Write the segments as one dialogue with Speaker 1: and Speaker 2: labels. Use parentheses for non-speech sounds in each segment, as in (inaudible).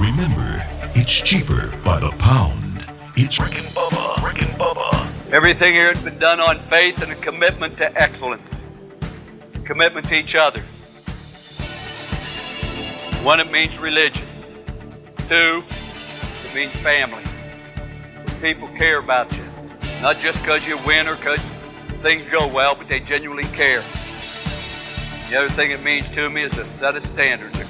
Speaker 1: Remember, it's cheaper by the pound. It's Rick and Bubba. Rick and
Speaker 2: Bubba. Everything here has been done on faith and a commitment to excellence, commitment to each other. One, it means religion. Two, it means family. People care about you, not just because you win or because things go well, but they genuinely care. The other thing it means to me is a set of standards.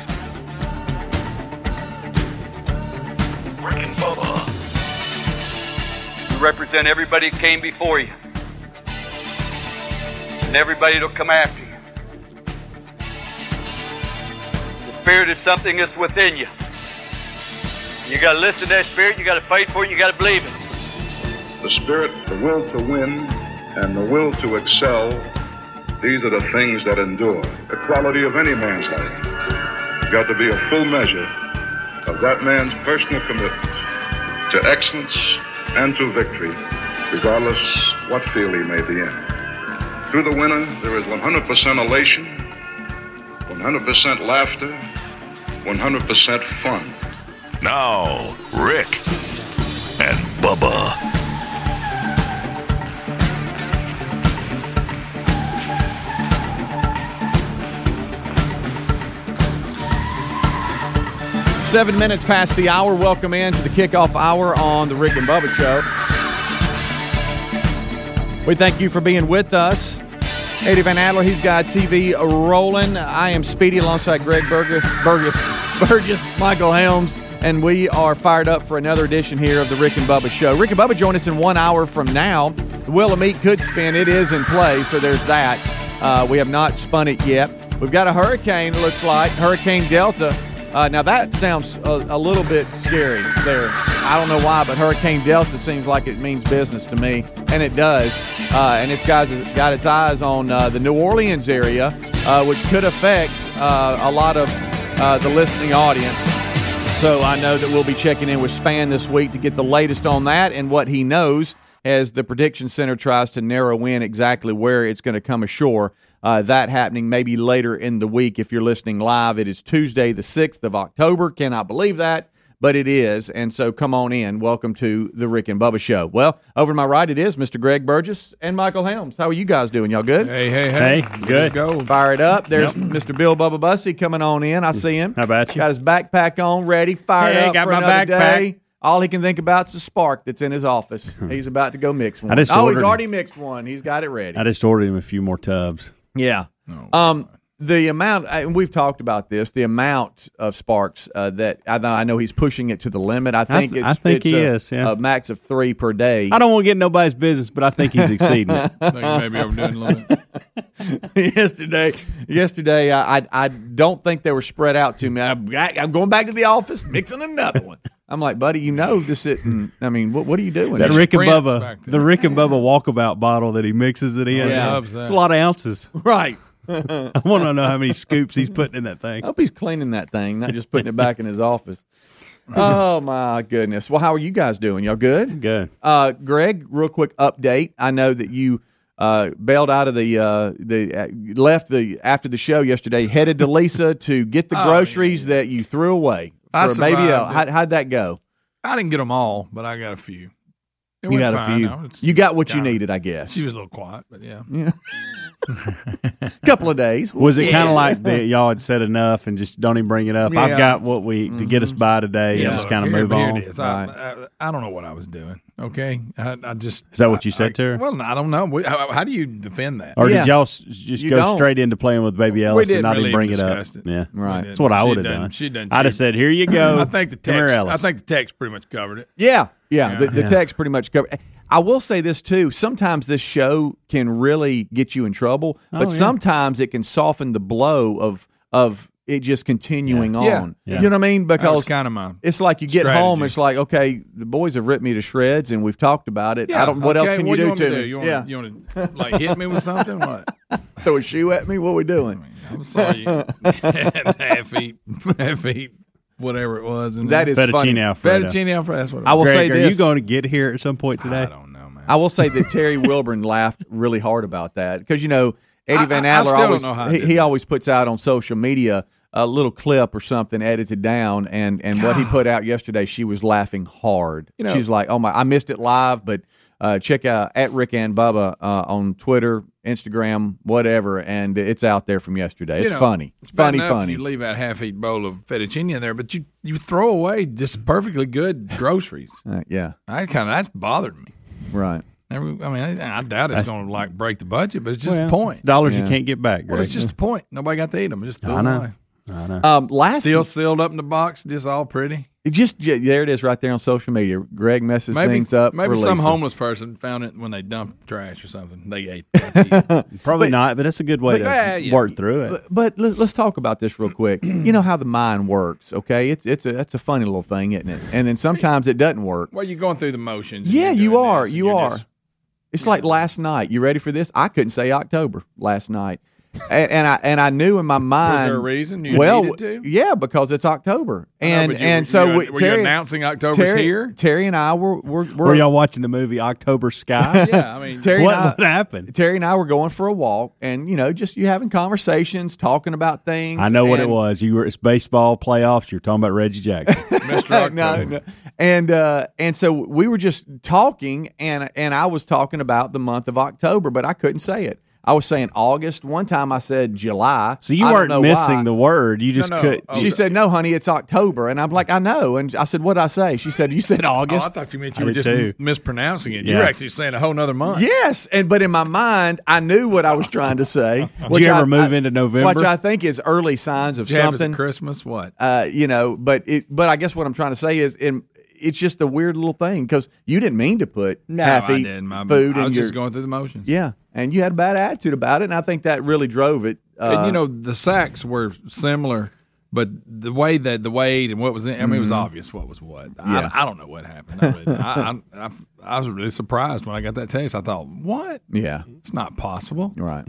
Speaker 2: Bubba. You represent everybody that came before you. And everybody that'll come after you. The spirit is something that's within you. You gotta listen to that spirit, you gotta fight for it, you gotta believe it.
Speaker 3: The spirit, the will to win, and the will to excel these are the things that endure. The quality of any man's life. You've got to be a full measure of that man's personal commitment to excellence and to victory, regardless what field he may be in. Through the winner, there is 100% elation, 100% laughter, 100% fun.
Speaker 1: Now, Rick and Bubba.
Speaker 4: Seven minutes past the hour. Welcome in to the kickoff hour on the Rick and Bubba Show. We thank you for being with us. Eddie Van Adler, he's got TV rolling. I am Speedy alongside Greg Burgess, Burgess, (laughs) Burgess, Michael Helms, and we are fired up for another edition here of the Rick and Bubba Show. Rick and Bubba join us in one hour from now. The Wheel of Meat could spin. It is in play, so there's that. Uh, we have not spun it yet. We've got a hurricane, it looks like, Hurricane Delta uh, now that sounds a, a, little bit scary there. I don't know why, but Hurricane Delta seems like it means business to me, and it does. Uh, and got, got its eyes on uh, the New Orleans area, uh, which could affect uh, a lot of uh, the listening audience. So I know that we'll be checking in with Span this week to get the latest on that and what he knows as the prediction center tries to narrow in exactly where it's going to come ashore. Uh, that happening maybe later in the week. If you're listening live, it is Tuesday, the 6th of October. Cannot believe that, but it is. And so come on in. Welcome to the Rick and Bubba Show. Well, over to my right, it is Mr. Greg Burgess and Michael Helms. How are you guys doing? Y'all good?
Speaker 5: Hey, hey, hey.
Speaker 6: Hey, good.
Speaker 5: Go.
Speaker 4: Fire it up. There's yep. Mr. Bill Bubba Bussey coming on in. I see him.
Speaker 6: How about you?
Speaker 4: Got his backpack on, ready, fired
Speaker 6: hey,
Speaker 4: up
Speaker 6: got
Speaker 4: for
Speaker 6: my
Speaker 4: another
Speaker 6: backpack.
Speaker 4: day. All he can think about is the spark that's in his office. (laughs) He's about to go mix one.
Speaker 6: I just
Speaker 4: oh, he's
Speaker 6: ordered-
Speaker 4: already mixed one. He's got it ready.
Speaker 6: I just ordered him a few more tubs.
Speaker 4: Yeah. um, the amount, and we've talked about this, the amount of sparks uh, that I, know- I know he's pushing it to the limit. I think
Speaker 6: th-
Speaker 4: it's,
Speaker 6: I think
Speaker 4: it's
Speaker 6: he
Speaker 4: a,
Speaker 6: is, yeah.
Speaker 4: a max of three per day.
Speaker 6: I don't want to get nobody's business, but I think he's exceeding it.
Speaker 5: I (laughs) think maybe overdoing a little bit. (laughs)
Speaker 4: yesterday, yesterday, I, I I don't think they were spread out to me. I, I'm going back to the office, mixing another one. I'm like, buddy, you know this isn't. I mean, what what are you doing?
Speaker 6: That Rick and
Speaker 5: sprints
Speaker 6: Bubba, the Rick and Bubba walkabout bottle that he mixes it in.
Speaker 4: Yeah.
Speaker 5: loves that.
Speaker 6: It's a lot of ounces. (laughs)
Speaker 4: right. (laughs)
Speaker 6: I want to know how many scoops he's putting in that thing.
Speaker 4: I hope he's cleaning that thing, not just putting it back in his office. Oh my goodness! Well, how are you guys doing? Y'all good?
Speaker 6: Good.
Speaker 4: Uh, Greg, real quick update. I know that you uh, bailed out of the uh, the uh, left the after the show yesterday, headed to Lisa to get the
Speaker 5: Oh,
Speaker 4: groceries that you threw away
Speaker 5: I
Speaker 4: for a baby. elk.
Speaker 5: it.
Speaker 4: How, how'd that go?
Speaker 5: I didn't get them all, but I got a few. It
Speaker 4: You
Speaker 5: went
Speaker 4: got a
Speaker 5: fine.
Speaker 4: few.
Speaker 5: I was-
Speaker 4: You got what you
Speaker 5: got
Speaker 4: needed, I guess.
Speaker 5: She was a little quiet, but yeah.
Speaker 4: a (laughs) couple of days.
Speaker 6: Was it kind of like the, y'all had said enough and just don't even bring it up?
Speaker 5: Yeah.
Speaker 6: I've got what we to get us by today and just
Speaker 5: look,
Speaker 6: kind of
Speaker 5: here-
Speaker 6: move
Speaker 5: here
Speaker 6: on.
Speaker 5: It is. I, I, I don't know what I was doing. Okay, I, I just
Speaker 6: Is that what you
Speaker 5: I-
Speaker 6: said
Speaker 5: I-
Speaker 6: to her?
Speaker 5: Well, I don't know. We- How, how do you defend that?
Speaker 6: Or
Speaker 4: Yeah.
Speaker 6: did y'all s- just
Speaker 4: You
Speaker 6: go
Speaker 4: don't.
Speaker 6: straight into playing with Baby Ellis and not
Speaker 5: really
Speaker 6: even bring it up?
Speaker 5: it.
Speaker 6: Yeah,
Speaker 4: Right.
Speaker 6: That's what I would have
Speaker 5: done-
Speaker 6: done.
Speaker 5: she done
Speaker 6: I'd have said, "Here you go." (laughs)
Speaker 5: I think the
Speaker 6: Come here,
Speaker 5: text. I think the text pretty much covered it.
Speaker 4: Yeah, yeah. The, the
Speaker 6: Yeah.
Speaker 4: text pretty much covered. I will say this too. Sometimes this show can really get you in trouble, but oh,
Speaker 6: yeah.
Speaker 4: sometimes it can soften the blow of of it just continuing
Speaker 5: Yeah.
Speaker 4: on.
Speaker 5: Yeah.
Speaker 4: You know what I mean?
Speaker 5: That was
Speaker 4: Because
Speaker 5: kind of my.
Speaker 4: it's like you get home, it's like okay, the boys have ripped me to shreds, and we've talked about it. I don't. What else can
Speaker 5: what
Speaker 4: you do
Speaker 5: want
Speaker 4: to
Speaker 5: me
Speaker 4: me?
Speaker 5: You want,
Speaker 4: yeah,
Speaker 5: you want to like hit me with something? What? (laughs)
Speaker 4: throw a shoe at me. What we doing?
Speaker 5: I'm sorry. (laughs) half eat, half eat, whatever it was. And
Speaker 4: That is
Speaker 6: Fettuccine
Speaker 4: funny.
Speaker 6: Alfredo.
Speaker 5: fettuccine alfredo. That's what it
Speaker 4: I will
Speaker 5: was.
Speaker 4: say
Speaker 6: Greg, are you going to get here at some point today?
Speaker 5: I don't know, man.
Speaker 4: I will say that Terry Wilburn laughed really hard about that because you know Eddie
Speaker 5: I-
Speaker 4: Van
Speaker 5: I- I
Speaker 4: Adler always
Speaker 5: know how I
Speaker 4: he, he always puts out on social media a little clip or something edited down, and and what he put out yesterday, she was laughing hard.
Speaker 5: You know-
Speaker 4: She's like, "Oh my, I missed it live, but." Uh, check out at Rick and Bubba uh, on Twitter, Instagram, whatever, and it's out there from yesterday. It's
Speaker 5: You know,
Speaker 4: funny.
Speaker 5: It's
Speaker 4: funny, funny.
Speaker 5: You leave that half-eat bowl of fettuccine in there, but you you throw away just perfectly good (laughs) groceries.
Speaker 4: Uh, yeah,
Speaker 5: I kind of that's bothered me.
Speaker 4: right.
Speaker 5: I mean, I, I doubt it's going to like break the budget, but it's just
Speaker 6: Well,
Speaker 5: the point.
Speaker 6: Dollars
Speaker 4: Yeah.
Speaker 6: you can't get back, Greg.
Speaker 5: Well, it's just the point. Nobody got to eat them. Just threw
Speaker 6: I
Speaker 5: them
Speaker 6: know.
Speaker 5: away.
Speaker 6: I know.
Speaker 4: Um, last
Speaker 5: Still sealed up in the box, just all pretty.
Speaker 4: It just yeah, there it is right there on social media. Greg messes
Speaker 5: Maybe
Speaker 4: things up.
Speaker 5: maybe
Speaker 4: for
Speaker 5: some
Speaker 4: Lisa.
Speaker 5: homeless person found it when they dumped trash or something. They ate. that. (laughs)
Speaker 6: Probably not, but it's a good way to
Speaker 5: yeah, yeah.
Speaker 6: work through it.
Speaker 4: But, but let's, let's talk about this real quick. (clears throat) you know how the mind works, okay? It's it's a that's a funny little thing, isn't it? And then sometimes it doesn't work.
Speaker 5: well, you're going through the motions.
Speaker 4: Yeah,
Speaker 5: you're
Speaker 4: you are.
Speaker 5: this, and
Speaker 4: You
Speaker 5: you're
Speaker 4: are.
Speaker 5: just-
Speaker 4: It's like last night. You ready for this? I couldn't say October last night, and, and I and I knew in my mind.
Speaker 5: there a reason you
Speaker 4: well,
Speaker 5: needed to?
Speaker 4: yeah, because it's October,
Speaker 5: I know,
Speaker 4: and
Speaker 5: you-
Speaker 4: and so
Speaker 5: you-
Speaker 4: we,
Speaker 5: were you announcing October's
Speaker 4: Terry,
Speaker 5: here?
Speaker 4: Terry and I were were, were
Speaker 6: Were y'all watching the movie October Sky? (laughs)
Speaker 5: Yeah, I mean,
Speaker 4: Terry
Speaker 6: what,
Speaker 4: I,
Speaker 6: what happened?
Speaker 4: Terry and I were going for a walk, and you know, just you having conversations, talking about things.
Speaker 6: I know what it was. You were it's baseball playoffs. You're talking about Reggie Jackson. (laughs)
Speaker 5: Mr. (laughs) October.
Speaker 4: no, no. And uh, and so we were just talking, and and I was talking about the month of October, but I couldn't say it. I was saying August. One time I said July.
Speaker 6: So you
Speaker 4: I
Speaker 6: weren't missing
Speaker 4: why.
Speaker 6: the word. You just
Speaker 5: no.
Speaker 6: could.
Speaker 5: Oh,
Speaker 4: She said, "No, honey, it's October," and I'm like, "I know." And I said, "What did I say?" She said, "You said
Speaker 5: Oh, I thought you meant
Speaker 6: I
Speaker 5: you were just
Speaker 6: too.
Speaker 5: mispronouncing it.
Speaker 6: Yeah.
Speaker 5: You're actually saying a whole nother month.
Speaker 4: Yes, and but in my mind, I knew what I was trying to say. (laughs)
Speaker 6: Did you
Speaker 4: I-
Speaker 6: ever move
Speaker 4: I-
Speaker 6: into November?
Speaker 4: Which I think is early signs of
Speaker 5: Did you have it
Speaker 4: something.
Speaker 5: Christmas? What?
Speaker 4: uh, you know, but it, but I guess what I'm trying to say is, in, it's just a weird little thing because you didn't mean to put half
Speaker 5: I
Speaker 4: eat
Speaker 5: didn't. My,
Speaker 4: food
Speaker 5: I
Speaker 4: in
Speaker 5: was
Speaker 4: your
Speaker 5: just going through the motions.
Speaker 4: yeah, and you had a bad attitude about it, and I think that really drove it. Uh,
Speaker 5: and you know the sacks were similar, but the way that the weight and what was in, I mean, it was obvious what was what.
Speaker 4: Mm-hmm. Yeah.
Speaker 5: I, I don't know what happened. I, really, I, I, was really surprised when I got that text. I thought, what?
Speaker 4: yeah,
Speaker 5: It's not possible.
Speaker 4: right.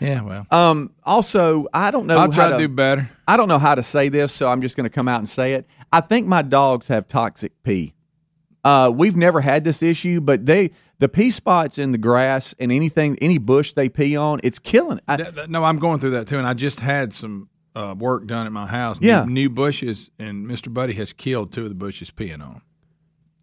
Speaker 5: Yeah, well,
Speaker 4: Um, also, I don't know
Speaker 5: I'll
Speaker 4: how
Speaker 5: try to do better.
Speaker 4: I don't know how to say this, so I'm just going to come out and say it. I think my dogs have toxic pee. Uh, we've never had this issue, but they the pee spots in the grass and anything, any bush they pee on, it's killing. I,
Speaker 5: Th- th- no, I'm going through that too, and I just had some uh, work done at my house.
Speaker 4: Yeah.
Speaker 5: new, new bushes, and Mr. Buddy has killed two of the bushes peeing on.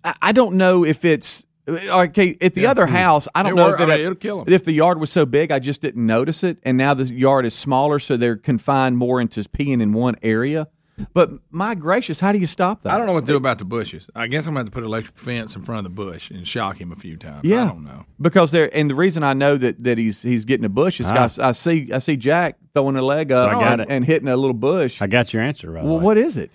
Speaker 4: I I don't know if it's okay at the other house. I don't
Speaker 5: It
Speaker 4: know
Speaker 5: wor-
Speaker 4: if,
Speaker 5: I mean, it'll kill 'em.
Speaker 4: if the yard was so big, I just didn't notice it, and now the yard is smaller, so they're confined more into peeing in one area. But my gracious, how do you stop that?
Speaker 5: I don't know what to do about the bushes. I guess I'm going to have to put an electric fence in front of the bush and shock him a few times.
Speaker 4: Yeah,
Speaker 5: I don't know.
Speaker 4: because there. And the reason I know that that he's he's getting a bush is
Speaker 6: Ah.
Speaker 4: 'cause I, see I see Jack throwing a leg up
Speaker 6: I got
Speaker 4: and,
Speaker 6: it.
Speaker 4: and hitting a little bush.
Speaker 6: I got your answer right.
Speaker 4: well, what is it?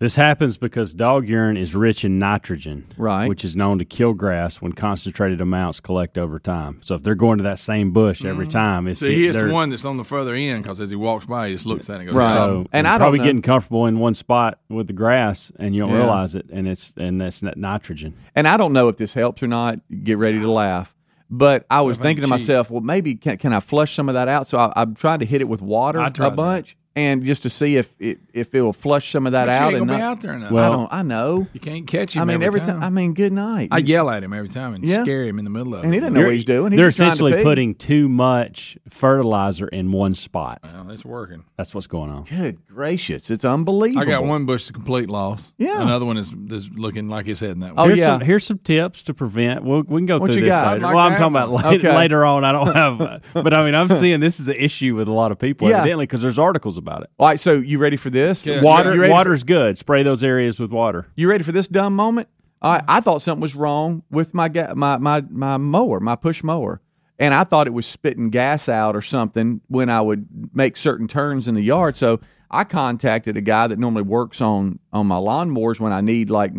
Speaker 6: This happens because dog urine is rich in nitrogen,
Speaker 4: Right.
Speaker 6: which is known to kill grass when concentrated amounts collect over time. So if they're going to that same bush every mm. time, it's
Speaker 5: See, he the one that's on the further end because as he walks by, he just looks at it and goes,
Speaker 4: Right.
Speaker 6: So
Speaker 4: And
Speaker 6: you're
Speaker 4: I don't
Speaker 6: probably
Speaker 4: know-
Speaker 6: getting comfortable in one spot with the grass, and you don't
Speaker 4: Yeah.
Speaker 6: realize it, and it's and that's nitrogen.
Speaker 4: And I don't know if this helps or not. Get ready to laugh. But I was
Speaker 5: If I'm
Speaker 4: thinking to myself, well, maybe can, can I flush some of that out? So I, I'm trying to hit it with water
Speaker 5: I
Speaker 4: a
Speaker 5: bunch. that.
Speaker 4: Bunch, and just to see if it if it will flush some of that
Speaker 5: But you
Speaker 4: out.
Speaker 5: ain't
Speaker 4: and
Speaker 5: gonna be out there enough.
Speaker 4: I
Speaker 6: Well-
Speaker 4: don't. I know.
Speaker 5: You can't catch him.
Speaker 4: I mean,
Speaker 5: every,
Speaker 4: every time. I mean, good night.
Speaker 5: I yell at him every time and
Speaker 4: Yeah.
Speaker 5: scare him in the middle of
Speaker 4: and
Speaker 5: it.
Speaker 4: he doesn't know what he's doing. He's
Speaker 6: they're
Speaker 4: just trying to
Speaker 6: essentially
Speaker 4: pee.
Speaker 6: putting too much fertilizer in one spot.
Speaker 5: Well, it's working.
Speaker 6: That's what's going on.
Speaker 4: Good gracious, it's unbelievable.
Speaker 5: I got one bush a complete loss.
Speaker 4: Yeah.
Speaker 5: Another one is, is looking like it's heading that way.
Speaker 4: Oh,
Speaker 6: here's
Speaker 4: yeah.
Speaker 6: Some, here's some tips to prevent. We'll, we can go
Speaker 4: What
Speaker 6: through
Speaker 4: you
Speaker 6: this
Speaker 4: got?
Speaker 6: later.
Speaker 5: I'd like
Speaker 6: well, I'm talking
Speaker 5: have
Speaker 6: about
Speaker 4: one.
Speaker 6: later,
Speaker 4: Okay.
Speaker 6: later on. I don't have, uh, (laughs) but I mean, I'm seeing this is an issue with a lot of people,
Speaker 4: Yeah.
Speaker 6: evidently, because there's articles about it.
Speaker 4: All right, so you ready for this?
Speaker 5: Yeah,
Speaker 6: Water,
Speaker 4: You ready,
Speaker 6: water's good. Spray those areas with water.
Speaker 4: you ready for this dumb moment? All right, I thought something was wrong with my ga- my my my mower, my push mower, and I thought it was spitting gas out or something when I would make certain turns in the yard. So I contacted a guy that normally works on on my lawnmowers when I need like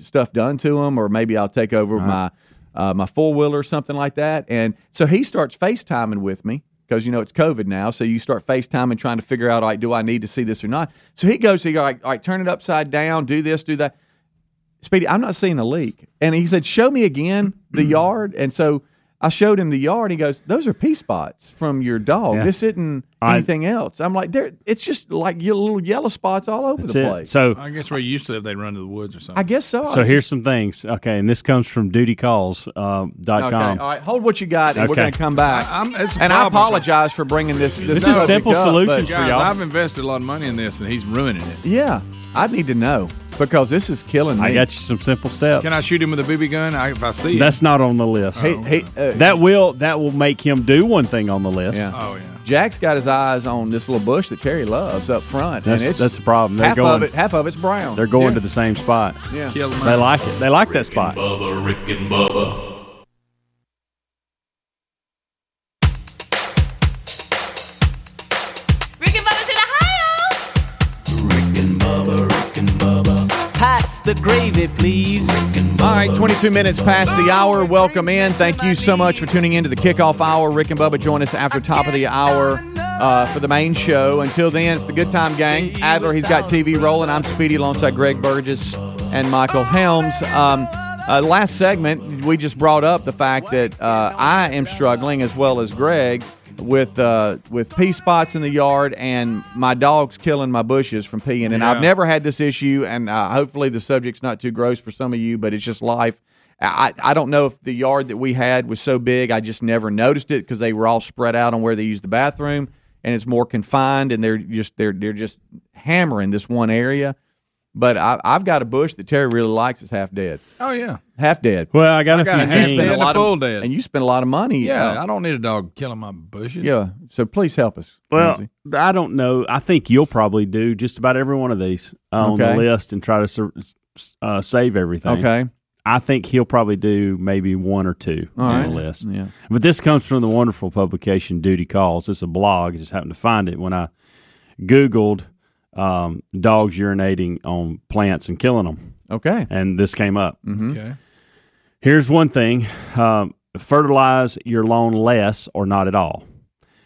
Speaker 4: stuff done to them, or maybe I'll take over my uh, my four wheeler or something like that. And so he starts FaceTiming with me, because you know it's COVID now. So you start FaceTiming, trying to figure out, all right, do I need to see this or not? So he goes, he goes, all right, all right, turn it upside down, do this, do that. Speedy, I'm not seeing a leak. And he said, show me again the (clears throat) yard. And so I showed him the yard. He goes, those are pee spots from your dog.
Speaker 6: Yeah.
Speaker 4: This isn't
Speaker 6: I-
Speaker 4: anything else. I'm like, there. It's just like your little yellow spots all over the
Speaker 6: it.
Speaker 4: place.
Speaker 6: So
Speaker 5: I guess where you used to live, they'd run to the woods or something.
Speaker 4: I guess so.
Speaker 6: so here's some things. Okay, and this comes from dutycalls uh, dot
Speaker 4: Okay,
Speaker 6: com.
Speaker 4: all right. Hold what you got, and we're going to come back.
Speaker 5: I- I'm- it's a
Speaker 4: and I apologize for bringing this. This,
Speaker 6: This is
Speaker 4: subject
Speaker 6: simple
Speaker 4: up,
Speaker 6: solutions
Speaker 4: but-
Speaker 6: for
Speaker 5: Guys,
Speaker 6: y'all.
Speaker 5: I've invested a lot of money in this, and he's ruining it.
Speaker 4: Yeah, I need to know because this is killing me.
Speaker 6: I got you some simple steps.
Speaker 5: Can I shoot him with a BB gun I, if I see him?
Speaker 6: That's not on the list.
Speaker 4: Hey, hey, uh,
Speaker 6: that will that will make him do one thing on the list.
Speaker 4: Yeah.
Speaker 5: oh yeah.
Speaker 4: Jack's got his eyes on this little bush that Terry loves up front,
Speaker 6: That's
Speaker 4: and it's
Speaker 6: that's the problem. They're
Speaker 4: half
Speaker 6: going
Speaker 4: of it. Half of it's brown.
Speaker 6: they're going
Speaker 5: Yeah.
Speaker 6: to the same spot.
Speaker 4: yeah.
Speaker 5: Kill.
Speaker 6: They like it. They like that spot.
Speaker 1: Bubba, Rick and Bubba.
Speaker 7: The gravy, please.
Speaker 4: All right, 22 minutes past the hour. Welcome in. Thank you so much for tuning in to the kickoff hour. Rick and Bubba join us after top of the hour uh, for the main show. Until then, it's the Good Time Gang. Adler, he's got TV rolling. I'm Speedy alongside Greg Burgess and Michael Helms. Um, uh, last segment, we just brought up the fact that uh, I am struggling as well as Greg with uh, with pee spots in the yard and my dog's killing my bushes from peeing. And I've never had this issue, and uh, hopefully the subject's not too gross for some of you, but it's just life. I, I don't know if the yard that we had was so big, I just never noticed it because they were all spread out on where they use the bathroom, and it's more confined, and they're just they're they're just hammering this one area. But I, I've got a bush that Terry really likes. It's half dead,
Speaker 5: Oh yeah.
Speaker 4: half dead,
Speaker 6: Well, I got a
Speaker 5: got
Speaker 6: few
Speaker 5: a
Speaker 6: things.
Speaker 5: half
Speaker 4: spend a
Speaker 5: dead.
Speaker 4: lot
Speaker 5: full
Speaker 4: of,
Speaker 5: dead.
Speaker 4: and you spend a lot of money.
Speaker 5: Yeah,
Speaker 4: uh,
Speaker 5: I don't need a dog killing my bushes.
Speaker 4: yeah. So please help us.
Speaker 6: Well,
Speaker 4: Lindsay.
Speaker 6: I don't know. I think you'll probably do just about every one of these uh, on
Speaker 4: Okay.
Speaker 6: the list and try to sur- uh, save everything.
Speaker 4: okay,
Speaker 6: I think he'll probably do maybe one or two
Speaker 4: All
Speaker 6: on
Speaker 4: right.
Speaker 6: the list.
Speaker 4: yeah.
Speaker 6: But this comes from the wonderful publication Duty Calls. It's a blog. I just happened to find it when I Googled um, dogs urinating on plants and killing them,
Speaker 4: Okay.
Speaker 6: and this came up.
Speaker 5: Okay.
Speaker 6: Here's one thing um, fertilize your lawn less or not at all.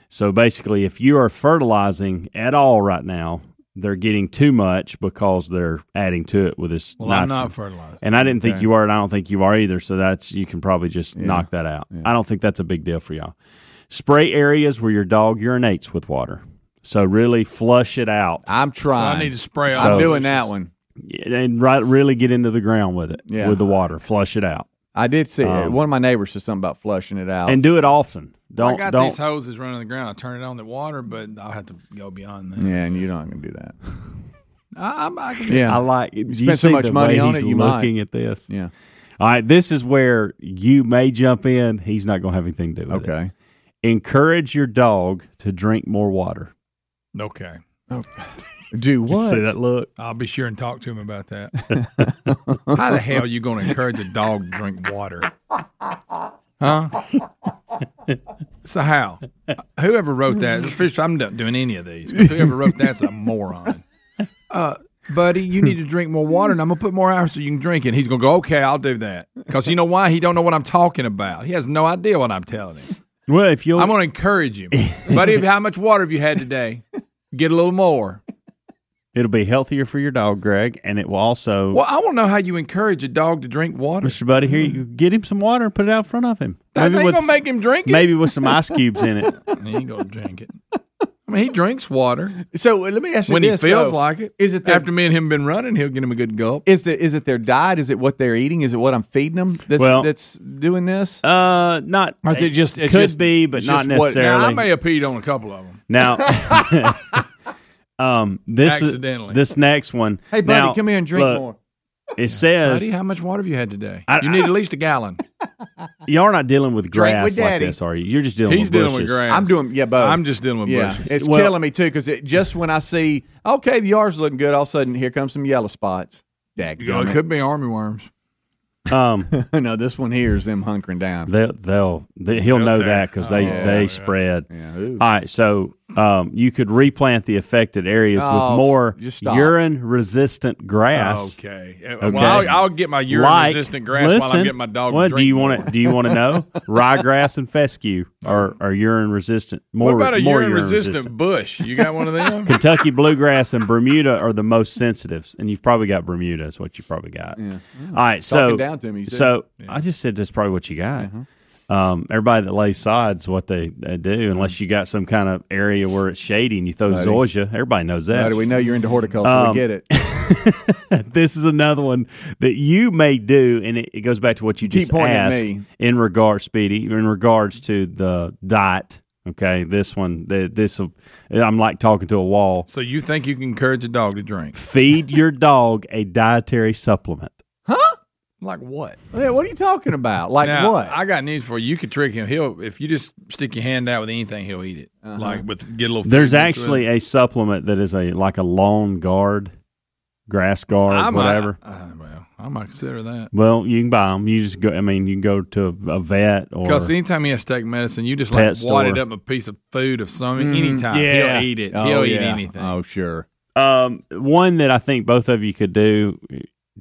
Speaker 6: So basically, if you are fertilizing at all right now, they're getting too much because they're adding to it with this.
Speaker 5: Well, I'm not fertilized.
Speaker 6: And I didn't think
Speaker 4: Okay.
Speaker 6: you are, and I don't think you are either. So that's you can probably just knock that out. I don't think that's a big deal for y'all. Spray areas where your dog urinates with water. So really flush it out
Speaker 4: I'm
Speaker 5: So
Speaker 4: trying.
Speaker 5: I need to spray. all
Speaker 4: I'm doing that one.
Speaker 6: and right, really get into the ground with it
Speaker 4: Yeah.
Speaker 6: with the water. Flush it out
Speaker 4: I did see
Speaker 6: Um,
Speaker 4: one of my neighbors said something about flushing it out.
Speaker 6: and do it often. Don't I
Speaker 5: got
Speaker 6: don't
Speaker 5: these hoses running on the ground. I turn it on the water, but I'll have to go beyond that.
Speaker 4: yeah, and you're not going to do that.
Speaker 5: I, I'm, I can,
Speaker 4: Yeah.
Speaker 6: I like you
Speaker 4: spend so much money on
Speaker 6: he's
Speaker 4: it, you might.
Speaker 6: looking at this.
Speaker 4: Yeah.
Speaker 6: All right, this is where you may jump in. He's not going to have anything to do with it.
Speaker 4: Okay.
Speaker 6: Encourage your dog to drink more water.
Speaker 5: Okay.
Speaker 4: Do (laughs) what?
Speaker 6: See that look?
Speaker 5: I'll be sure and talk to him about that. (laughs) How the hell are you going to encourage a dog to drink water? Huh? So how? Whoever wrote that, first, I'm not doing any of these. But whoever wrote that's a moron. Uh, buddy, you need to drink more water, and I'm gonna put more hours so you can drink it. He's gonna go, okay, I'll do that because you know why? He don't know what I'm talking about. He has no idea what I'm telling him.
Speaker 6: Well, if you'll
Speaker 5: I'm gonna encourage him, (laughs) buddy. How much water have you had today? Get a little more.
Speaker 6: it'll be healthier for your dog, Greg, and it will also.
Speaker 5: Well, I want to know how you encourage a dog to drink water.
Speaker 6: Mr. Buddy, here you mm. get him some water and put it out in front of him.
Speaker 5: That ain't
Speaker 6: with,
Speaker 5: gonna make him drink it.
Speaker 6: maybe with some ice cubes in it. (laughs)
Speaker 5: he ain't gonna drink it. I mean, he drinks water
Speaker 4: So uh, let me ask you
Speaker 5: when
Speaker 4: this,
Speaker 5: he feels
Speaker 4: though.
Speaker 5: like it.
Speaker 4: Is it their-
Speaker 5: after me and him been running? He'll get him a good gulp.
Speaker 4: Is the is it their diet? Is it what they're eating? Is it what I'm feeding them? That's,
Speaker 6: Well-
Speaker 4: that's doing this.
Speaker 6: Uh, not
Speaker 4: Or is it just- it's
Speaker 6: could
Speaker 4: just-
Speaker 6: be, but not
Speaker 4: just what-
Speaker 6: necessarily.
Speaker 5: Now, I may have peed on a couple of them.
Speaker 6: Now, (laughs) (laughs) um, this
Speaker 5: Accidentally.
Speaker 6: this next one.
Speaker 4: hey, buddy,
Speaker 6: now,
Speaker 4: come here and drink
Speaker 6: look,
Speaker 4: more.
Speaker 6: It says
Speaker 5: Buddy, how much water have you had today?
Speaker 6: I-
Speaker 5: you need at least a gallon. (laughs)
Speaker 6: y'all are not dealing with grass
Speaker 4: with
Speaker 6: like
Speaker 4: daddy.
Speaker 6: this, are you? You're just dealing
Speaker 5: He's
Speaker 6: with
Speaker 5: dealing
Speaker 6: bushes.
Speaker 5: with grass.
Speaker 4: I'm doing yeah, both.
Speaker 5: I'm just dealing with
Speaker 4: yeah.
Speaker 5: bushes.
Speaker 4: It's
Speaker 6: Well-
Speaker 4: killing me too because it, just when I see okay, the yard's looking good, all of a sudden here comes some yellow spots. Dag,
Speaker 5: You know, it could be army worms.
Speaker 6: Um, (laughs)
Speaker 4: no, this one here is them hunkering down.
Speaker 6: they'll, they'll they, he'll
Speaker 5: They'll
Speaker 6: know
Speaker 5: tear.
Speaker 6: that because they
Speaker 5: Oh,
Speaker 6: they
Speaker 5: yeah.
Speaker 6: spread.
Speaker 4: Yeah, ooh.
Speaker 6: All right, so um, you could replant the affected areas
Speaker 4: Oh,
Speaker 6: with more
Speaker 4: just
Speaker 6: urine resistant grass.
Speaker 5: Okay.
Speaker 6: Okay.
Speaker 5: Well, I'll, I'll get my urine
Speaker 6: Like-
Speaker 5: resistant grass while I'm getting my dog.
Speaker 6: What
Speaker 5: to
Speaker 6: do you want to do? You want to know (laughs) ryegrass and fescue are, are urine resistant. More
Speaker 5: What about a
Speaker 6: more
Speaker 5: urine resistant bush? You got one of them? (laughs)
Speaker 6: Kentucky bluegrass and Bermuda are the most sensitive, and you've probably got Bermuda. Is what you probably got. Yeah. All right, so
Speaker 4: down to me, you said.
Speaker 6: so I just said that's probably what you got. Um, everybody that lays sods, what they, they do, unless you got some kind of area where it's shady and you throw
Speaker 4: Buddy.
Speaker 6: zoysia, everybody knows that.
Speaker 4: How do we know you're into horticulture?
Speaker 6: Um,
Speaker 4: we get it. (laughs)
Speaker 6: this is another one that you may do, and it, it goes back to what you
Speaker 4: Keep
Speaker 6: just
Speaker 4: pointing at
Speaker 6: asked
Speaker 4: me.
Speaker 6: in regards, Speedy, in regards to the diet. Okay, this one, this I'm like talking to a wall.
Speaker 5: So you think you can encourage a dog to drink?
Speaker 6: Feed your dog a dietary supplement.
Speaker 5: Like what?
Speaker 4: Yeah, what are you talking about? Like
Speaker 5: now,
Speaker 4: what?
Speaker 5: I got news for you. You could trick him. He'll if you just stick your hand out with anything, he'll eat it.
Speaker 4: Uh-huh.
Speaker 5: Like with get a little.
Speaker 6: There's actually a supplement that is a like a lawn guard, grass guard,
Speaker 5: I might-
Speaker 6: whatever.
Speaker 5: uh, well, I might consider that.
Speaker 6: Well, you can buy them. You just go. I mean, you can go to a vet or
Speaker 5: Because anytime he has to take medicine, you just like wad it
Speaker 6: store.
Speaker 5: up a piece of food of some anytime.
Speaker 6: yeah.
Speaker 5: He'll eat it.
Speaker 4: oh,
Speaker 5: He'll eat
Speaker 4: yeah.
Speaker 5: anything.
Speaker 4: Oh, sure.
Speaker 6: Um, one that I think both of you could do: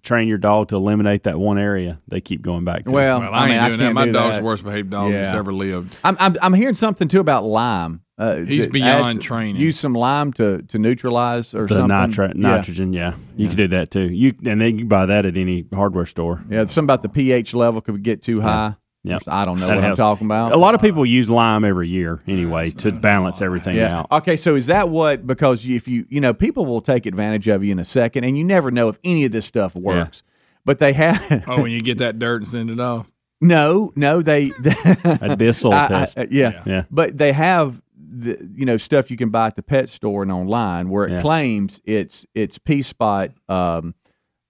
Speaker 6: train your dog to eliminate that one area they keep going back to.
Speaker 4: Well,
Speaker 5: Well, I,
Speaker 4: mean,
Speaker 5: ain't doing that.
Speaker 4: can't
Speaker 5: My
Speaker 4: do
Speaker 5: dog's
Speaker 4: that.
Speaker 5: the worst behaved dog that's ever lived.
Speaker 4: I'm, I'm I'm hearing something too about lime. Uh,
Speaker 5: He's beyond
Speaker 4: adds-
Speaker 5: training.
Speaker 4: Use some lime to to neutralize or
Speaker 6: the
Speaker 4: something.
Speaker 6: nitri-
Speaker 4: Yeah.
Speaker 6: nitrogen, yeah, you can do that too. You and then you can buy that at any hardware store.
Speaker 4: Yeah, something about the pH level could get too high.
Speaker 6: Yep.
Speaker 4: I don't know
Speaker 6: That
Speaker 4: what I'm talking about.
Speaker 6: A lot of people use lime every year anyway to balance everything
Speaker 4: Yeah.
Speaker 6: out.
Speaker 4: Okay, so is that what? Because if you you know people will take advantage of you in a second, and you never know if any of this stuff works. But they have (laughs)
Speaker 5: Oh, when you get that dirt and send it off.
Speaker 4: no, no. They
Speaker 6: That'd (laughs) be a soil
Speaker 4: I- I-
Speaker 6: test.
Speaker 4: uh, yeah.
Speaker 6: Yeah.
Speaker 4: But they have the you know stuff you can buy at the pet store and online where it
Speaker 6: Yeah.
Speaker 4: claims it's it's pee spot um,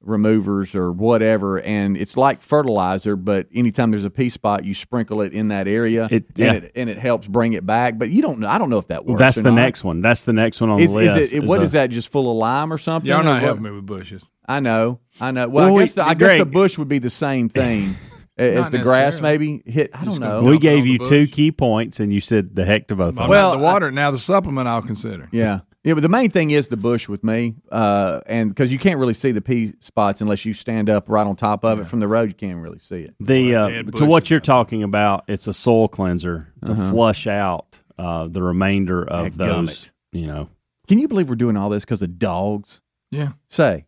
Speaker 4: removers or whatever, and it's like fertilizer. But anytime there's a pee spot, you sprinkle it in that area,
Speaker 6: It- yeah.
Speaker 4: and it and it helps bring it back. But you don't know. I don't know if that
Speaker 6: Well,
Speaker 4: works.
Speaker 6: that's the
Speaker 4: not.
Speaker 6: next one. That's the next one on
Speaker 4: Is,
Speaker 6: the
Speaker 4: is
Speaker 6: list.
Speaker 4: it? What
Speaker 6: a-
Speaker 4: is that? Just full of lime or something?
Speaker 5: Y'all not
Speaker 4: what?
Speaker 5: helping me with bushes.
Speaker 4: I know. I know. Well,
Speaker 6: Well,
Speaker 4: I
Speaker 6: we-
Speaker 4: guess the, I guess the bush would be the same (laughs) thing as the grass. Maybe hit. I don't know.
Speaker 6: We gave
Speaker 5: on the
Speaker 6: you two key points, and you said the heck to both of them.
Speaker 4: Well,
Speaker 5: Well, the water now the supplement I'll consider.
Speaker 4: Yeah. Yeah, but the main thing is the bush with me, uh, and because you can't really see the pee spots unless you stand up right on top of it from the road, you can't really see it.
Speaker 6: the uh, to what you're talking about, it's a soil cleanser to
Speaker 4: Uh-huh.
Speaker 6: flush out uh, the remainder of
Speaker 4: Dadgummit.
Speaker 6: those. You know,
Speaker 4: Can you believe we're doing all this because of dogs?
Speaker 5: Yeah.
Speaker 4: Say,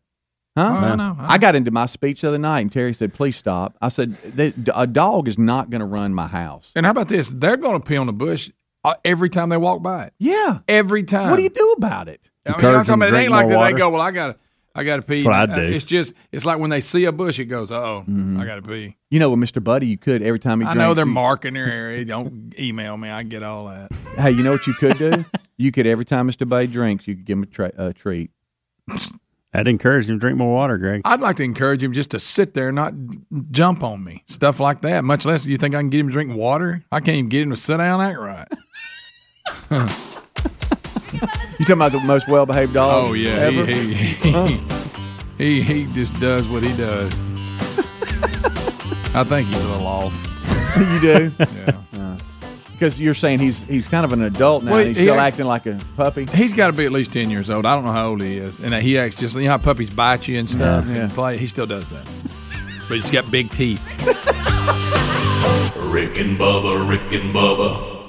Speaker 4: huh?
Speaker 5: Oh, I know.
Speaker 4: I got into my speech the other night, and Terry said, "Please stop." I said, "The- "A dog is not going to run my house."
Speaker 5: And how about this? They're going to pee on the bush uh, every time they walk by it.
Speaker 4: Yeah.
Speaker 5: Every time.
Speaker 4: What do you do about it?
Speaker 5: I mean,
Speaker 6: Encourage
Speaker 5: I'm talking
Speaker 6: them to
Speaker 5: about, it
Speaker 6: drink
Speaker 5: ain't like that
Speaker 6: water?
Speaker 5: they go, well, I got to I got to pee.
Speaker 6: That's what I'd
Speaker 5: uh,
Speaker 6: do.
Speaker 5: It's just, it's like when they see a bush, it goes, oh,
Speaker 4: Mm-hmm.
Speaker 5: I got to pee.
Speaker 4: You know, with Mister Buddy, you could every time he drinks.
Speaker 5: I
Speaker 4: drinks.
Speaker 5: know they're
Speaker 4: you-
Speaker 5: marking their area. Don't email me. I get all that.
Speaker 4: Hey, you know what you could do? (laughs) you could every time Mister Buddy drinks, you could give him a, tra- a treat.
Speaker 6: I'd encourage him to drink more water, Greg.
Speaker 5: I'd like to encourage him just to sit there and not jump on me. Stuff like that. Much less you think I can get him to drink water. I can't even get him to sit down act right.
Speaker 4: You talking about the most well-behaved dog?
Speaker 5: Oh, yeah.
Speaker 4: ever?
Speaker 5: He, he, he, he just does what he does. I think he's a little off. (laughs)
Speaker 4: you do.
Speaker 5: Yeah.
Speaker 4: Uh, because you're saying he's he's kind of an adult now.
Speaker 5: Well,
Speaker 4: and he's
Speaker 5: he
Speaker 4: still
Speaker 5: acts-
Speaker 4: acting like a puppy.
Speaker 5: He's got to be at least 10 years old. I don't know how old he is. And he acts just, you know how puppies bite you and stuff
Speaker 4: Yeah.
Speaker 5: and play? He still does that. But he's got big teeth.
Speaker 8: Rick and Bubba, Rick and Bubba.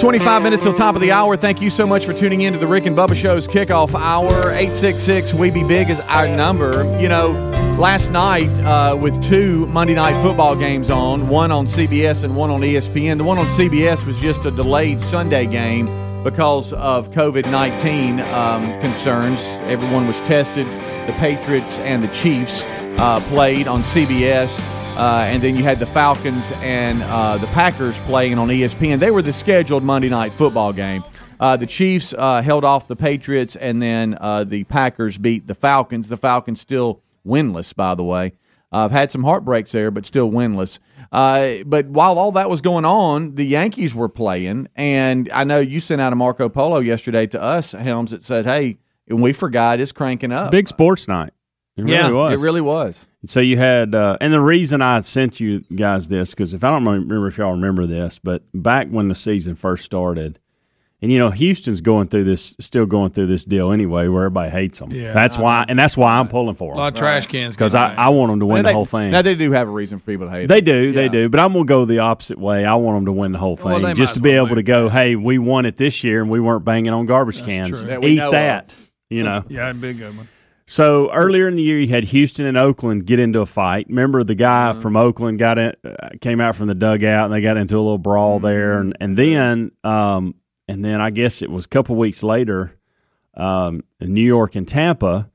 Speaker 4: Twenty-five minutes till top of the hour. Thank you so much for tuning in to the Rick and Bubba Show's kickoff hour. Eight six six We Be Big is our number. You know, last night uh, with two Monday night football games on, one on CBS and one on ESPN. The one on CBS was just a delayed Sunday game because of COVID nineteen um, concerns. Everyone was tested. The Patriots and the Chiefs uh, played on CBS. Uh, and then you had the Falcons and uh, the Packers playing on ESPN. They were the scheduled Monday night football game. Uh, the Chiefs uh, held off the Patriots, and then uh, the Packers beat the Falcons. The Falcons still winless, by the way. Uh, I've had some heartbreaks there, but still winless. But while all that was going on, the Yankees were playing, and I know you sent out a Marco Polo yesterday to us, Helms, that said, "Hey, and we forgot it's cranking up.
Speaker 6: Big sports night. It really
Speaker 4: yeah,
Speaker 6: was.
Speaker 4: it really was.
Speaker 6: So you had, uh, and the reason I sent you guys this because if I don't remember if y'all remember this, but back when the season first started, and you know Houston's going through this, still going through this deal anyway, where everybody hates them.
Speaker 5: Yeah.
Speaker 6: that's why, and that's why I'm pulling for
Speaker 5: A
Speaker 6: them
Speaker 5: lot of trash cans.
Speaker 6: because I, I want them to win
Speaker 4: Now
Speaker 6: the
Speaker 4: they-
Speaker 6: whole thing.
Speaker 4: Now they do have a reason for people to hate.
Speaker 6: They
Speaker 4: it.
Speaker 6: do, they
Speaker 4: Yeah.
Speaker 6: do, but I'm gonna go the opposite way. I want them to win the whole thing,
Speaker 5: they might
Speaker 6: just
Speaker 5: as
Speaker 6: to be
Speaker 5: well
Speaker 6: able
Speaker 5: win
Speaker 6: to
Speaker 5: it.
Speaker 6: go. Hey, we won it this year, and we weren't banging on garbage cans.
Speaker 5: true.
Speaker 4: That
Speaker 6: Eat
Speaker 4: know of.
Speaker 6: that, you know.
Speaker 5: Yeah, that'd be a good one.
Speaker 6: So earlier in the year, you had Houston and Oakland get into a fight. Remember, the guy from Oakland got in, uh, came out from the dugout, and they got into a little brawl there, and and then, um, and then I guess it was a couple weeks later, um, in New York and Tampa.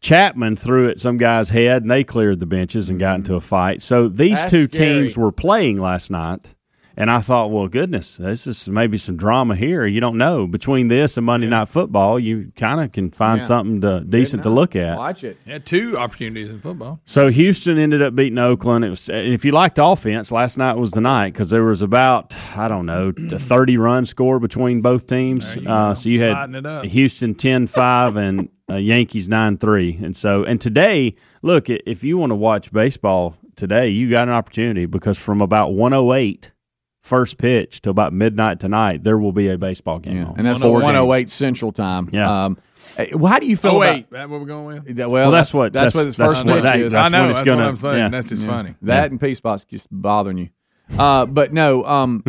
Speaker 6: Chapman threw at some guy's head, and they cleared the benches and got into a fight. So these
Speaker 4: That's
Speaker 6: two
Speaker 4: scary.
Speaker 6: teams were playing last night, and I thought, well, goodness, this is maybe some drama here. You don't know between this and Monday Night Football, you kind of can find
Speaker 4: Yeah.
Speaker 6: something to, decent to look at.
Speaker 4: Watch it.
Speaker 5: Yeah, two opportunities in football.
Speaker 6: So Houston ended up beating Oakland. It was, and if you liked offense, last night was the night because there was about I don't know a thirty run score between both teams.
Speaker 5: You
Speaker 6: Uh, so you had. Houston 10-5 and uh, Yankees nine three. And so and today, look if you want to watch baseball today, you got an opportunity because from about one oh eight first pitch to about midnight tonight, there will be a baseball game
Speaker 4: Yeah,
Speaker 6: on.
Speaker 4: and that's
Speaker 6: Four
Speaker 4: one
Speaker 6: games.
Speaker 4: oh eight Central Time.
Speaker 6: Yeah.
Speaker 4: Um, well, how do you feel
Speaker 5: Oh
Speaker 4: about?
Speaker 5: that what we're going with?
Speaker 4: Well,
Speaker 6: Well, that's what-
Speaker 4: that's,
Speaker 6: that's-
Speaker 4: what its
Speaker 6: that's
Speaker 4: first pitch
Speaker 6: that-
Speaker 4: is.
Speaker 5: I know.
Speaker 6: when
Speaker 5: That's
Speaker 6: gonna-
Speaker 5: what I'm saying.
Speaker 6: yeah.
Speaker 5: That's just funny.
Speaker 4: That and P spots just bothering you. Uh, but no, um,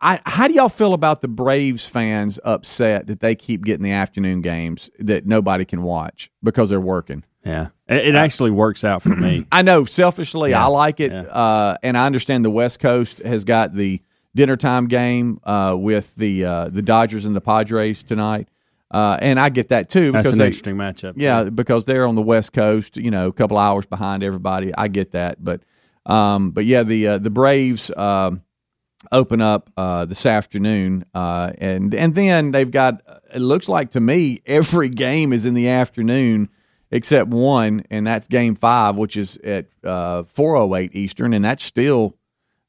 Speaker 4: I how do y'all feel about the Braves fans upset that they keep getting the afternoon games that nobody can watch because they're working?
Speaker 6: Yeah, it, it actually works out for me. (clears throat)
Speaker 4: I know selfishly
Speaker 6: Yeah,
Speaker 4: I like it,
Speaker 6: yeah.
Speaker 4: uh, and I understand the West Coast has got the dinner time game uh, with the uh, the Dodgers and the Padres tonight, uh, and I get that too
Speaker 6: That's
Speaker 4: because
Speaker 6: an
Speaker 4: they,
Speaker 6: interesting matchup.
Speaker 4: Yeah, because they're on the West Coast, you know, a couple hours behind everybody. I get that, but um, but yeah, the uh, the Braves um, open up uh, this afternoon, uh, and and then they've got. It looks like to me every game is in the afternoon except one, and that's Game Five, which is at uh, four oh eight Eastern, and that's still.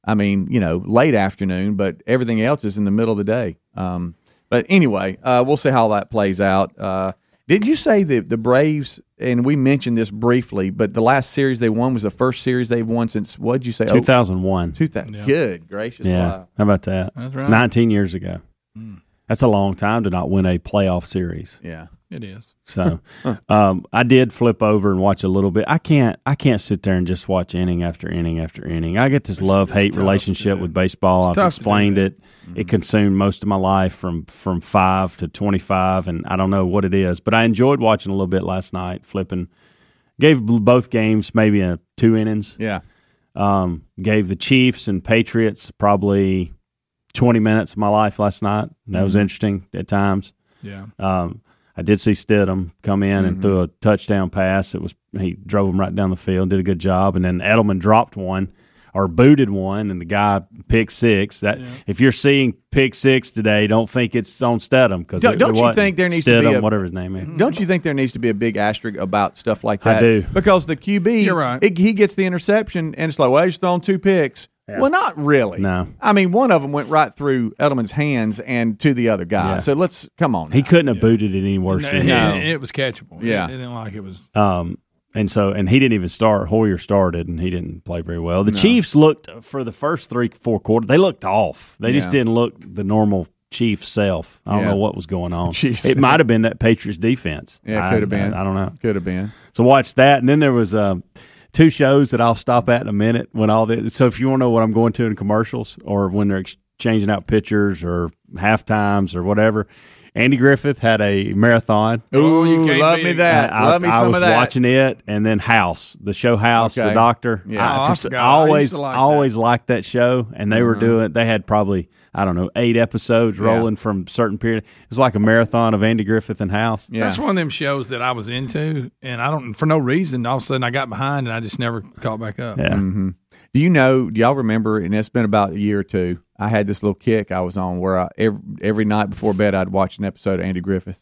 Speaker 4: I mean, you know, late afternoon, but everything else is in the middle of the day. Um, but anyway, uh, we'll see how that plays out. Uh, did you say that the Braves, and we mentioned this briefly, but the last series they won was the first series they've won since, what did you say?
Speaker 6: two thousand one.
Speaker 4: 2000.
Speaker 5: Yeah.
Speaker 4: Good gracious.
Speaker 6: Yeah,
Speaker 4: Wow.
Speaker 6: how about that?
Speaker 5: That's right.
Speaker 6: Nineteen years ago. That's a long time to not win a playoff series.
Speaker 4: Yeah.
Speaker 5: It is.
Speaker 6: So, (laughs) um, I did flip over and watch a little bit. I can't. I can't sit there and just watch inning after inning after inning. I get this love hate relationship with baseball.
Speaker 5: It's
Speaker 6: I've
Speaker 5: tough to do
Speaker 6: explained it. It consumed most of my life from from five to twenty five, and I don't know what it is, but I enjoyed watching a little bit last night. Flipping, gave both games maybe a two innings.
Speaker 4: Yeah.
Speaker 6: Um, gave the Chiefs and Patriots probably 20 minutes of my life last night. That was interesting at times.
Speaker 5: Yeah.
Speaker 6: Um, I did see Stidham come in and threw mm-hmm. a touchdown pass. It was he drove him right down the field, did a good job, and then Edelman dropped one or booted one, and the guy pick six. That if you're seeing pick six today, don't think it's on Stidham because
Speaker 4: Don't- don't you think there needs to be a-
Speaker 6: whatever his name is. Mm-hmm.
Speaker 4: Don't you think there needs to be a big asterisk about stuff like that?
Speaker 6: I
Speaker 4: that?
Speaker 6: do.
Speaker 4: Because the QB,
Speaker 5: You're right.
Speaker 4: it- he gets the interception, and it's like, well, he's thrown two picks. Well, not really.
Speaker 6: No.
Speaker 4: I mean, one of them went right through Edelman's hands and to the other guy.
Speaker 6: Yeah.
Speaker 4: So let's come on.
Speaker 6: He couldn't have booted it any worse
Speaker 5: And,
Speaker 6: than
Speaker 5: and
Speaker 6: that.
Speaker 5: it was catchable.
Speaker 4: Yeah.
Speaker 5: It, it didn't like it was.
Speaker 6: Um, and so, and he didn't even start. Hoyer started, and he didn't play very well. The Chiefs looked for the first three, four quarters. They looked off. They just didn't look the normal Chief self. I don't
Speaker 4: Yeah.
Speaker 6: know what was going on. (laughs)
Speaker 4: Chiefs.
Speaker 6: It might have been that Patriots defense.
Speaker 4: Yeah,
Speaker 6: I-
Speaker 4: could have been.
Speaker 6: I, I don't know.
Speaker 4: Could have been.
Speaker 6: So watch that, and then there was um, two shows that I'll stop at in a minute when all this. So if you want to know what I'm going to in commercials or when they're exchanging out pictures or half times or whatever, Andy Griffith had a marathon.
Speaker 5: Oh, you can't
Speaker 4: love
Speaker 5: beat
Speaker 4: me that.
Speaker 6: I,
Speaker 4: love me
Speaker 6: I
Speaker 4: some
Speaker 6: was
Speaker 4: of that.
Speaker 6: watching it, and then House, the show House,
Speaker 4: Okay.
Speaker 6: the Doctor.
Speaker 4: Yeah.
Speaker 6: I,
Speaker 5: Oh, I
Speaker 6: for- I
Speaker 5: I
Speaker 6: always,
Speaker 5: to like
Speaker 6: I always liked that show, and they were
Speaker 4: Uh-huh.
Speaker 6: doing. They had probably I don't know eight episodes rolling from certain period. It was like a marathon of Andy Griffith and House.
Speaker 4: Yeah.
Speaker 5: That's one of them shows that I was into, and I don't for no reason. All of a sudden, I got behind, and I just never caught back up.
Speaker 6: Yeah.
Speaker 4: Do you know? Do y'all remember? And it's been about a year or two. I had this little kick I was on where I, every every night before bed I'd watch an episode of Andy Griffith.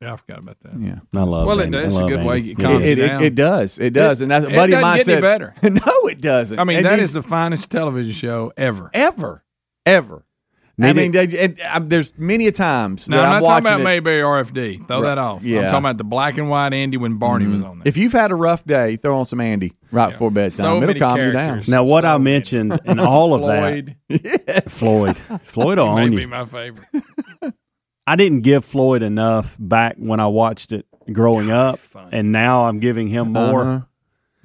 Speaker 5: Yeah, I forgot about that.
Speaker 4: Yeah.
Speaker 6: I love.
Speaker 5: Well, it
Speaker 6: Andy.
Speaker 5: does.
Speaker 6: I
Speaker 5: a
Speaker 6: love
Speaker 5: good way
Speaker 6: Andy.
Speaker 5: you
Speaker 6: Yeah.
Speaker 5: calm
Speaker 4: It, it,
Speaker 5: down.
Speaker 4: it does. It does. and that's a buddy of
Speaker 5: doesn't
Speaker 4: mine
Speaker 5: get any
Speaker 4: said.
Speaker 5: better. (laughs)
Speaker 4: no, it doesn't.
Speaker 5: I mean,
Speaker 4: And
Speaker 5: that
Speaker 4: then-
Speaker 5: is the finest television show ever.
Speaker 4: ever, ever. I mean, they, and, um, there's many a times
Speaker 5: No,
Speaker 4: that
Speaker 5: I'm
Speaker 4: I'm
Speaker 5: not talking about
Speaker 4: it.
Speaker 5: Mayberry RFD. Throw that off.
Speaker 4: Yeah.
Speaker 5: I'm talking about the black and white Andy when Barney was on there.
Speaker 4: If you've had a rough day, throw on some Andy right before bedtime.
Speaker 5: So
Speaker 4: It'll
Speaker 5: many
Speaker 4: calm you down.
Speaker 5: characters.
Speaker 6: now, what
Speaker 5: So
Speaker 6: I
Speaker 5: many.
Speaker 6: mentioned in all of
Speaker 5: Floyd
Speaker 6: that, Floyd, (laughs) Floyd (laughs) will
Speaker 5: may
Speaker 6: own
Speaker 5: be
Speaker 6: you.
Speaker 5: my favorite. (laughs)
Speaker 6: I didn't give Floyd enough back when I watched it growing up, and now I'm giving him more.
Speaker 4: Uh-huh.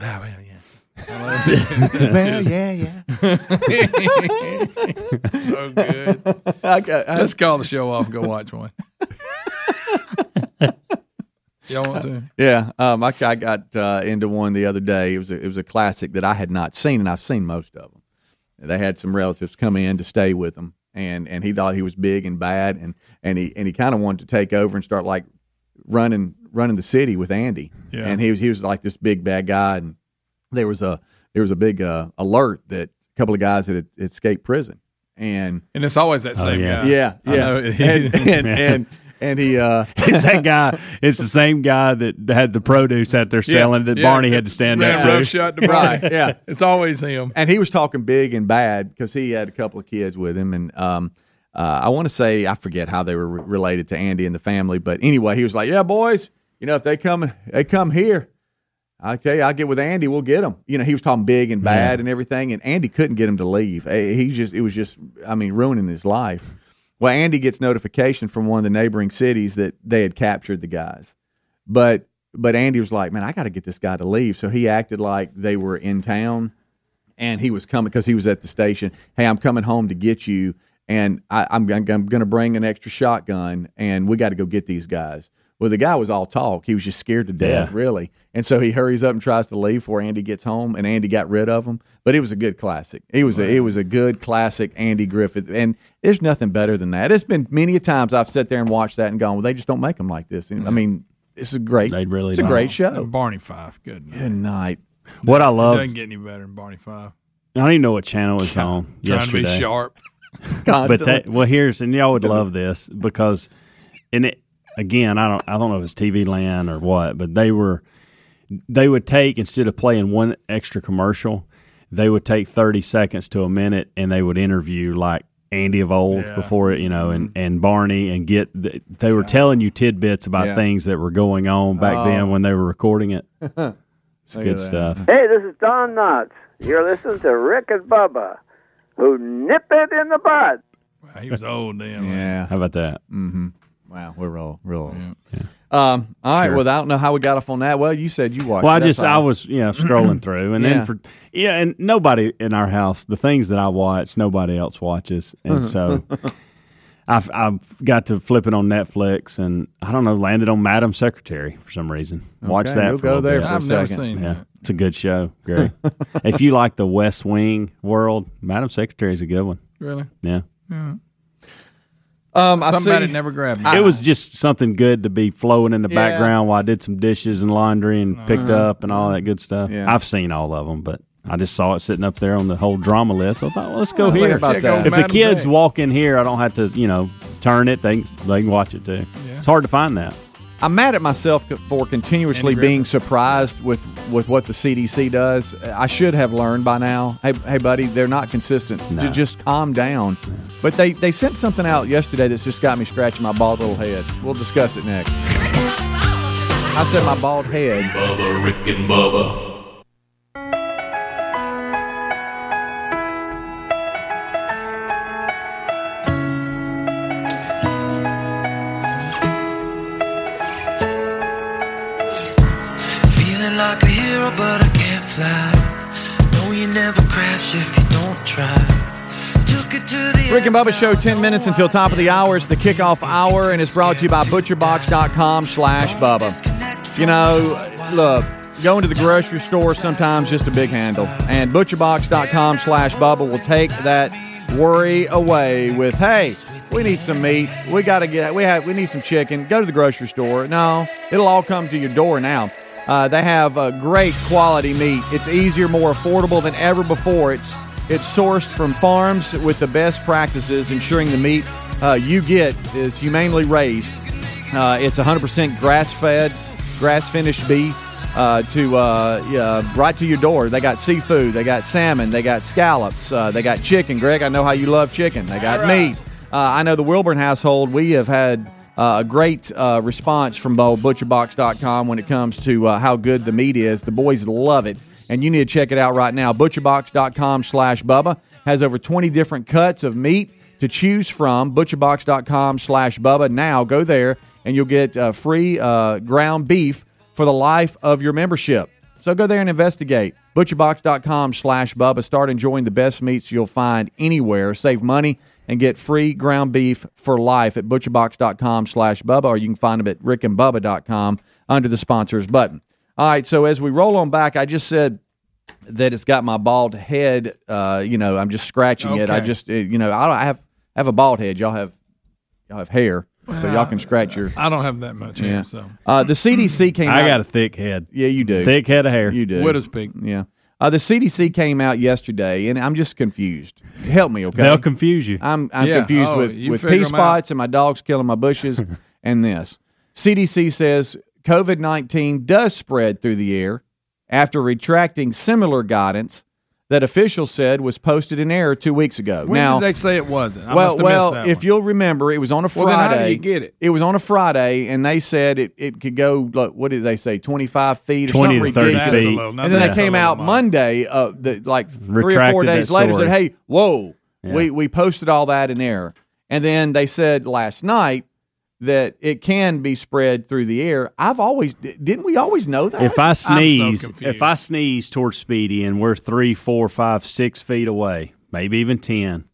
Speaker 5: Oh, well, yeah. (laughs)
Speaker 4: well, yeah, yeah.
Speaker 5: So (laughs) good.
Speaker 4: Okay, I-
Speaker 5: Let's call the show off and go watch one. Y'all want to?
Speaker 4: yeah, um, I, I got uh, into one the other day. It was a, it was a classic that I had not seen, and I've seen most of them. They had some relatives come in to stay with them, and, and he thought he was big and bad, and, and he and he kind of wanted to take over and start like running running the city with Andy.
Speaker 5: Yeah.
Speaker 4: And he was he was like this big bad guy, and there was a there was a big uh, alert that a couple of guys had escaped prison, and
Speaker 5: And it's always that same
Speaker 6: yeah.
Speaker 5: guy.
Speaker 4: yeah, yeah, (laughs) and, and, (laughs) and and he uh, (laughs)
Speaker 6: It's that guy. It's the same guy that had the produce out there selling that
Speaker 5: Yeah,
Speaker 6: Barney
Speaker 5: that
Speaker 6: had to stand
Speaker 5: ran
Speaker 6: up
Speaker 5: rough
Speaker 6: to.
Speaker 5: shot to Barney.
Speaker 4: Right, yeah.
Speaker 5: It's always him.
Speaker 4: and he was talking big and bad because he had a couple of kids with him, and um, uh, I want to say I forget how they were re- related to Andy and the family, but anyway, he was like, "Yeah, boys, you know if they come they come here, I tell you, I'll get with Andy, we'll get him. You know, he was talking big and bad and everything, and Andy couldn't get him to leave. Eh, He just it was just I mean ruining his life. Well, Andy gets notification from one of the neighboring cities that they had captured the guys, but but Andy was like, "Man, I got to get this guy to leave," so he acted like they were in town and he was coming because he was at the station. Hey, I'm coming home to get you, and I, I'm, I'm, going to bring an extra shotgun, and we got to go get these guys. Well, the guy was all talk. He was just scared to death,
Speaker 6: Yeah.
Speaker 4: really. And so he hurries up and tries to leave before Andy gets home, and Andy got rid of him. But it was a good classic. It was a, it was a good classic Andy Griffith, and there's nothing better than that. It's been many a times I've sat there and watched that and gone, well, they just don't make them like this. And, I mm-hmm. mean, it's a great,
Speaker 6: They really
Speaker 4: it's a
Speaker 6: don't.
Speaker 4: great show.
Speaker 5: And Barney Fife. Good. night.
Speaker 4: Good night.
Speaker 6: What I
Speaker 5: It
Speaker 6: love,
Speaker 5: doesn't get any better than Barney Fife.
Speaker 6: I don't even know what channel it's on
Speaker 5: Trying to be sharp. (laughs)
Speaker 6: but
Speaker 4: Constantly.
Speaker 6: that, well, here's and y'all would love this because, and it again, I don't, I don't know if it's TV Land or what, but they were, they would take instead of playing one extra commercial, they would take thirty seconds to a minute and they would interview like Andy of old
Speaker 5: Yeah.
Speaker 6: before it, you know, and mm-hmm. and Barney and get they were telling you tidbits about
Speaker 4: Yeah.
Speaker 6: things that were going on back
Speaker 4: Oh.
Speaker 6: then when they were recording it. (laughs) It's good
Speaker 4: that.
Speaker 6: stuff.
Speaker 9: Hey, this is Don Knotts. You're listening to Rick and Bubba, who nip it in the bud.
Speaker 5: Wow, he was old then.
Speaker 4: Yeah.
Speaker 6: How about that? Mm-hmm.
Speaker 4: Wow, we're real, real. Um, all right.
Speaker 6: Sure.
Speaker 4: Well, I don't know how we got off on that. Well, you said you watched.
Speaker 6: Well. I just I
Speaker 4: all.
Speaker 6: was you know scrolling (clears throat) through, and
Speaker 4: Yeah.
Speaker 6: then for yeah, and nobody in our house, the things that I watch, nobody else watches, and so (laughs) I've I've got to flip it on Netflix, and I don't know, landed on Madam Secretary for some reason. Watch that.
Speaker 4: we'll
Speaker 6: for
Speaker 4: go
Speaker 6: little
Speaker 4: there
Speaker 6: bit.
Speaker 4: for a
Speaker 5: I've never
Speaker 4: second.
Speaker 5: seen
Speaker 6: Yeah,
Speaker 5: that.
Speaker 6: it's a good show, Gary. (laughs) if you like the West Wing world, Madam Secretary is a good one.
Speaker 5: Really?
Speaker 6: Yeah.
Speaker 4: Yeah, Um, I see.
Speaker 5: it never grabbed me.
Speaker 6: it was just something good to be flowing in the
Speaker 4: Yeah.
Speaker 6: background while I did some dishes and laundry and picked up and all that good stuff.
Speaker 4: Yeah.
Speaker 6: I've seen all of them, but I just saw it sitting up there on the whole drama list. I thought, well, let's go
Speaker 4: think
Speaker 6: here.
Speaker 4: about
Speaker 5: Check
Speaker 4: that.
Speaker 5: out
Speaker 6: If the
Speaker 5: Madam
Speaker 6: kids
Speaker 5: Sec.
Speaker 6: walk in here, I don't have to, you know, turn it. They can, they can watch it too. It's hard to find that.
Speaker 4: I'm mad at myself for continuously being surprised with with what the CDC does. I should have learned by now. Hey, hey, buddy, they're not consistent.
Speaker 6: No.
Speaker 4: Just calm down. But they they sent something out yesterday that's just got me scratching my bald little head. We'll discuss it next. (laughs) I said my bald head.
Speaker 8: Bubba, Rick and Bubba.
Speaker 10: Hero, but I can't fly. No, you never crash if you don't try. Took it to the
Speaker 4: Rick and Bubba Show, 10 minutes until top of the hour. It's the kickoff hour, and it's brought to you by ButcherBox.com slash Bubba. You know, look, going to the grocery store sometimes just a big handle. And ButcherBox.com slash Bubba will take that worry away with, hey, we need some meat. We got to get, we have, we need some chicken. Go to the grocery store. No, it'll all come to your door now. Uh, they have uh, great quality meat. It's easier, more affordable than ever before. It's it's sourced from farms with the best practices, ensuring the meat uh, you get is humanely raised. Uh, it's 100% grass-fed, grass-finished beef uh, to uh, right to your door. They got seafood, they got salmon, they got scallops, uh, they got chicken. Greg, I know how you love chicken. They got meat. Uh, I know the Wilburn household, we have had uh, a great uh, response from butcherbox.com when it comes to uh, how good the meat is. The boys love it, and you need to check it out right now. Butcherbox.com slash Bubba has over 20 different cuts of meat to choose from. Butcherbox.com slash Bubba. Now go there, and you'll get uh, free uh, ground beef for the life of your membership. So go there and investigate. Butcherbox.com slash Bubba. Start enjoying the best meats you'll find anywhere. Save money and get free ground beef for life at butcherbox.com slash Bubba, or you can find them at rickandbubba.com under the sponsors button. All right, so as we roll on back, I just said that it's got my bald head. Uh, you know, I'm just scratching it. I just, you know, I, have I have a bald head. Y'all have y'all have hair, so y'all can scratch your.
Speaker 5: I don't have that much hair,
Speaker 4: Yeah.
Speaker 5: so
Speaker 4: Uh, the CDC came.
Speaker 6: I
Speaker 4: out,
Speaker 6: got a thick head.
Speaker 4: Yeah, you do.
Speaker 6: Thick head of hair.
Speaker 4: You do.
Speaker 5: widow's peak.
Speaker 4: Yeah. Uh, the CDC came out yesterday, and I'm just confused. Help me, okay?
Speaker 6: They'll confuse you.
Speaker 4: I'm I'm
Speaker 5: Yeah.
Speaker 4: confused
Speaker 5: Oh,
Speaker 4: with with
Speaker 5: figure
Speaker 4: pea
Speaker 5: 'em out.
Speaker 4: spots and my dogs killing my bushes (laughs) and this. CDC says COVID nineteen does spread through the air after retracting similar guidance that officials said was posted in error two weeks ago.
Speaker 5: When
Speaker 4: now,
Speaker 5: did they say it wasn't? I
Speaker 4: well,
Speaker 5: must have
Speaker 4: well,
Speaker 5: that
Speaker 4: if
Speaker 5: one.
Speaker 4: you'll remember, it was on a
Speaker 5: Well,
Speaker 4: Friday.
Speaker 5: then how do you get it?
Speaker 4: It was on a Friday, and they said it, it could go. Look, what did they say? Twenty five feet or
Speaker 6: 20
Speaker 4: something
Speaker 6: to 30
Speaker 4: ridiculous.
Speaker 6: Feet.
Speaker 5: little-
Speaker 4: And then they came out
Speaker 5: much.
Speaker 4: Monday, uh, the, like three or four days later, said, "Hey, whoa,
Speaker 6: Yeah.
Speaker 4: we we posted all that in error." And then they said last night that it can be spread through the air. I've always didn't we always know that?
Speaker 6: If I sneeze,
Speaker 5: confused.
Speaker 6: if I sneeze towards Speedy and we're three, four, five, six feet away, maybe even ten,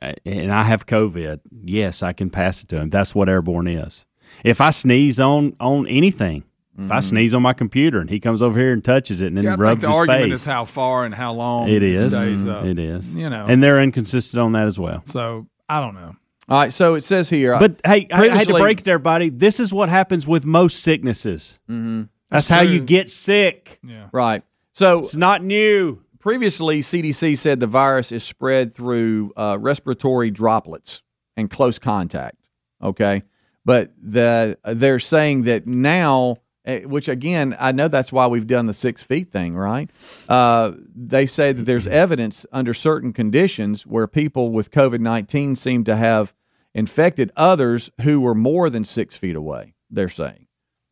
Speaker 6: and I have COVID, yes, I can pass it to him. That's what airborne is. If I sneeze on on anything, if I mm-hmm. sneeze on my computer and he comes over here and touches it and then
Speaker 5: Yeah, I think
Speaker 6: rubs
Speaker 5: the
Speaker 6: his
Speaker 5: argument
Speaker 6: face,
Speaker 5: is how far and how long
Speaker 6: it is.
Speaker 5: stays mm-hmm. up.
Speaker 6: It is.
Speaker 5: You know,
Speaker 6: and they're inconsistent on that as well.
Speaker 5: so I don't know.
Speaker 4: All right, so it says here,
Speaker 6: But hey, I, I had to break it to everybody. This is what happens with most sicknesses. Mm-hmm. That's, how you get sick.
Speaker 5: Yeah.
Speaker 4: right. So
Speaker 6: It's not new.
Speaker 4: previously CDC said the virus is spread through uh, respiratory droplets and close contact. Okay, but the they're saying that now, which again, I know that's why we've done the six feet thing, right? Uh, they say that there's evidence under certain conditions where people with COVID nineteen seem to have infected others who were more than six feet away. They're saying.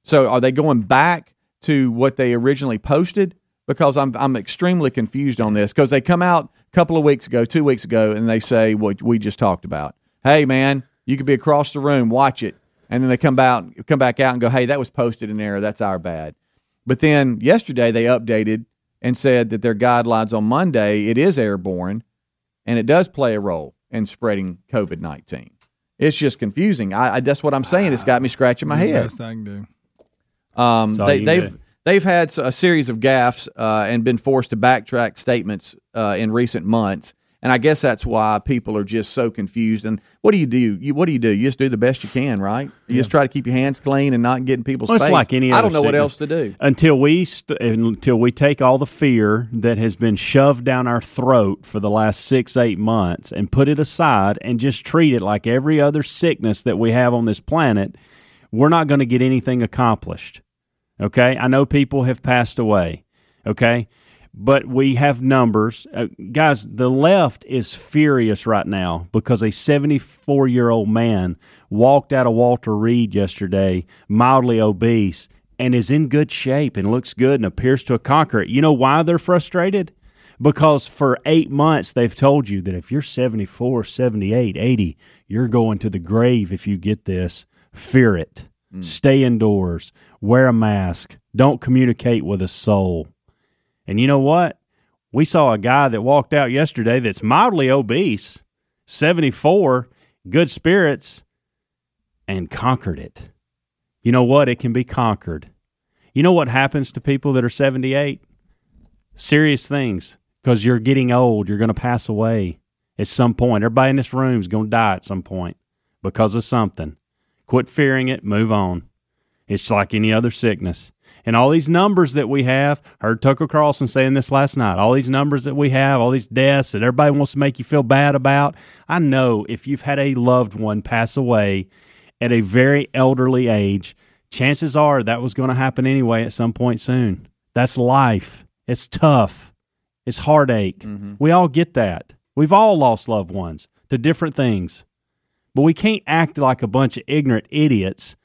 Speaker 4: So are they going back to what they originally posted? Because I'm I'm extremely confused on this because they come out a couple of weeks ago, two weeks ago, and they say what we just talked about. Hey man, you could be across the room, watch it, and then they come out come back out and go, hey, that was posted in error. That's our bad. But then yesterday they updated and said that their guidelines on Monday it is airborne, and it does play a role in spreading COVID nineteen. It's just confusing. I, I that's what I'm saying. It's got me scratching my
Speaker 5: The
Speaker 4: head.
Speaker 5: Best I can do.
Speaker 4: Um, they,
Speaker 6: you can
Speaker 4: they've
Speaker 6: do.
Speaker 4: they've had a series of gaffes uh, and been forced to backtrack statements uh, in recent months, and I guess that's why people are just so confused. And what do you do? You what do you do? You just do the best you can, right? You just try to keep your hands clean and not get in people's
Speaker 6: Well, it's like any
Speaker 4: I don't know what else to do.
Speaker 6: until we st- until we take all the fear that has been shoved down our throat for the last six eight months and put it aside and just treat it like every other sickness that we have on this planet we're not going to get anything accomplished okay i know people have passed away okay but we have numbers. Uh, guys the left is furious right now because a 74 year old man walked out of walter reed yesterday mildly obese and is in good shape and looks good and appears to have conquered it. You know why they're frustrated? Because for eight months they've told you that if you're 74 78 80 you're going to the grave if you get this. Fear it. Stay indoors. Wear a mask. Don't communicate with a soul and you know what? We saw a guy that walked out yesterday that's mildly obese, 74, good spirits, and conquered it. You know what? It can be conquered. You know what happens to people that are 78? Serious things. Because you're getting old. You're going to pass away at some point. Everybody in this room is going to die at some point because of something. Quit fearing it. Move on. It's like any other sickness. And all these numbers that we have, heard Tucker Carlson saying this last night, all these numbers that we have, all these deaths that everybody wants to make you feel bad about. I know if you've had a loved one pass away at a very elderly age, chances are that was going to happen anyway at some point soon. That's life. It's tough. It's heartache. Mm-hmm. We all get that. We've all lost loved ones to different things. But we can't act like a bunch of ignorant idiots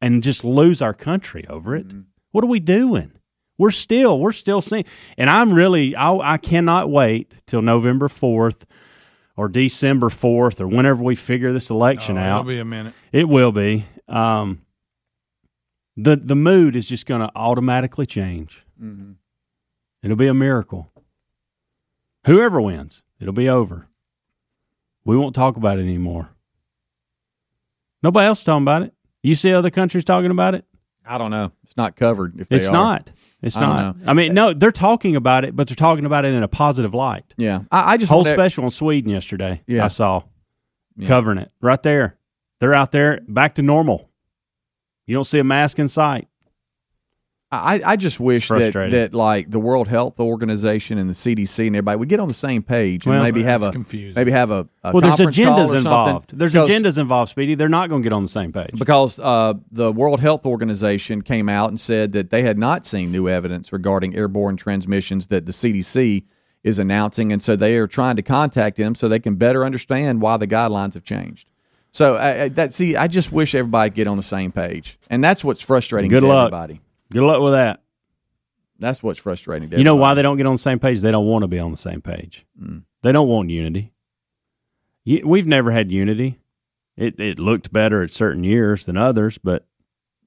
Speaker 6: and just lose our country over it. Mm-hmm. What are we doing? We're still, we're still seeing, and I'm really, I, I cannot wait till November fourth or December fourth or whenever we figure this election
Speaker 5: Oh,
Speaker 6: out.
Speaker 5: It'll be a minute.
Speaker 6: It will be. Um, the the mood is just going to automatically change.
Speaker 4: Mm-hmm.
Speaker 6: It'll be a miracle. Whoever wins, it'll be over. We won't talk about it anymore. Nobody else is talking about it. You see other countries talking about it?
Speaker 4: I don't know. It's not covered. If they
Speaker 6: It's
Speaker 4: are.
Speaker 6: not. It's
Speaker 4: I don't
Speaker 6: I mean, no, they're talking about it, but they're talking about it in a positive light.
Speaker 4: Yeah, I, I just
Speaker 6: whole special in Sweden yesterday.
Speaker 4: Yeah.
Speaker 6: I saw
Speaker 4: Yeah.
Speaker 6: covering it right there. They're out there back to normal. You don't see a mask in sight.
Speaker 4: I, I just wish that, that like the World Health Organization and the CDC and everybody would get on the same page and
Speaker 6: Well,
Speaker 4: maybe have a
Speaker 5: confusing.
Speaker 4: maybe have a, a
Speaker 6: well, there's
Speaker 4: conference call
Speaker 6: agendas
Speaker 4: or
Speaker 6: involved. There's
Speaker 4: Because-
Speaker 6: agendas involved, Speedy. They're not going to get on the same page.
Speaker 4: because uh, the World Health Organization came out and said that they had not seen new evidence regarding airborne transmissions that the CDC is announcing, and so they are trying to contact them so they can better understand why the guidelines have changed. So I, I- that see, I just wish everybody get on the same page, and that's what's frustrating.
Speaker 6: Good
Speaker 4: to
Speaker 6: luck.
Speaker 4: everybody.
Speaker 6: Good luck with that.
Speaker 4: That's what's frustrating.
Speaker 6: You know why they don't get on the same page? They don't want to be on the same page.
Speaker 4: Mm.
Speaker 6: They don't want unity. We've never had unity. It it looked better at certain years than others, but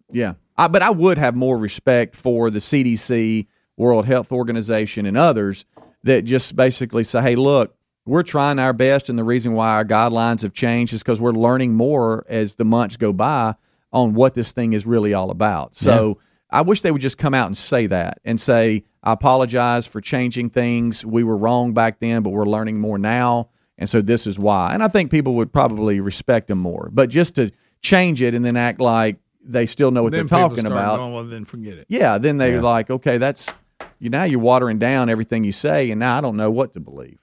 Speaker 4: Yeah, I, but I would have more respect for the CDC, World Health Organization, and others that just basically say, "Hey, look, we're trying our best, and the reason why our guidelines have changed is because we're learning more as the months go by on what this thing is really all about." So. I wish they would just come out and say that and say, I apologize for changing things. We were wrong back then, but we're learning more now. And so this is why. And I think people would probably respect them more. But just to change it and then act like they still know what
Speaker 5: then
Speaker 4: they're talking
Speaker 5: start
Speaker 4: about.
Speaker 5: Going, well, then forget it.
Speaker 4: yeah, then they're
Speaker 6: Yeah.
Speaker 4: like, okay, that's you now you're watering down everything you say, and now I don't know what to believe.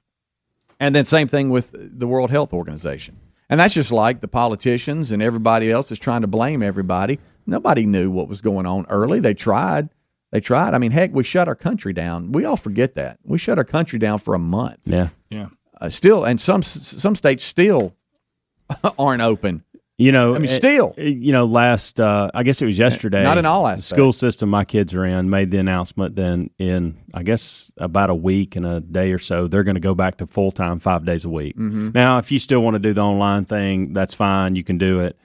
Speaker 4: And then same thing with the World Health Organization. And that's just like the politicians and everybody else is trying to blame everybody. Nobody knew what was going on early. They tried. They tried. I mean, heck, we shut our country down. We all forget that. We shut our country down for a month.
Speaker 6: yeah.
Speaker 5: Yeah.
Speaker 4: Uh, still, and some some states still (laughs) aren't open.
Speaker 6: You know,
Speaker 4: I mean,
Speaker 6: eh,
Speaker 4: still.
Speaker 6: eh, you know, last uh, I guess it was yesterday.
Speaker 4: Not in all
Speaker 6: the school system my kids are in made the announcement. Then in I guess about a week and a day or so, they're going to go back to full time five days a week.
Speaker 4: Mhm.
Speaker 6: Now, if you still want to do the online thing, that's fine. You can do it,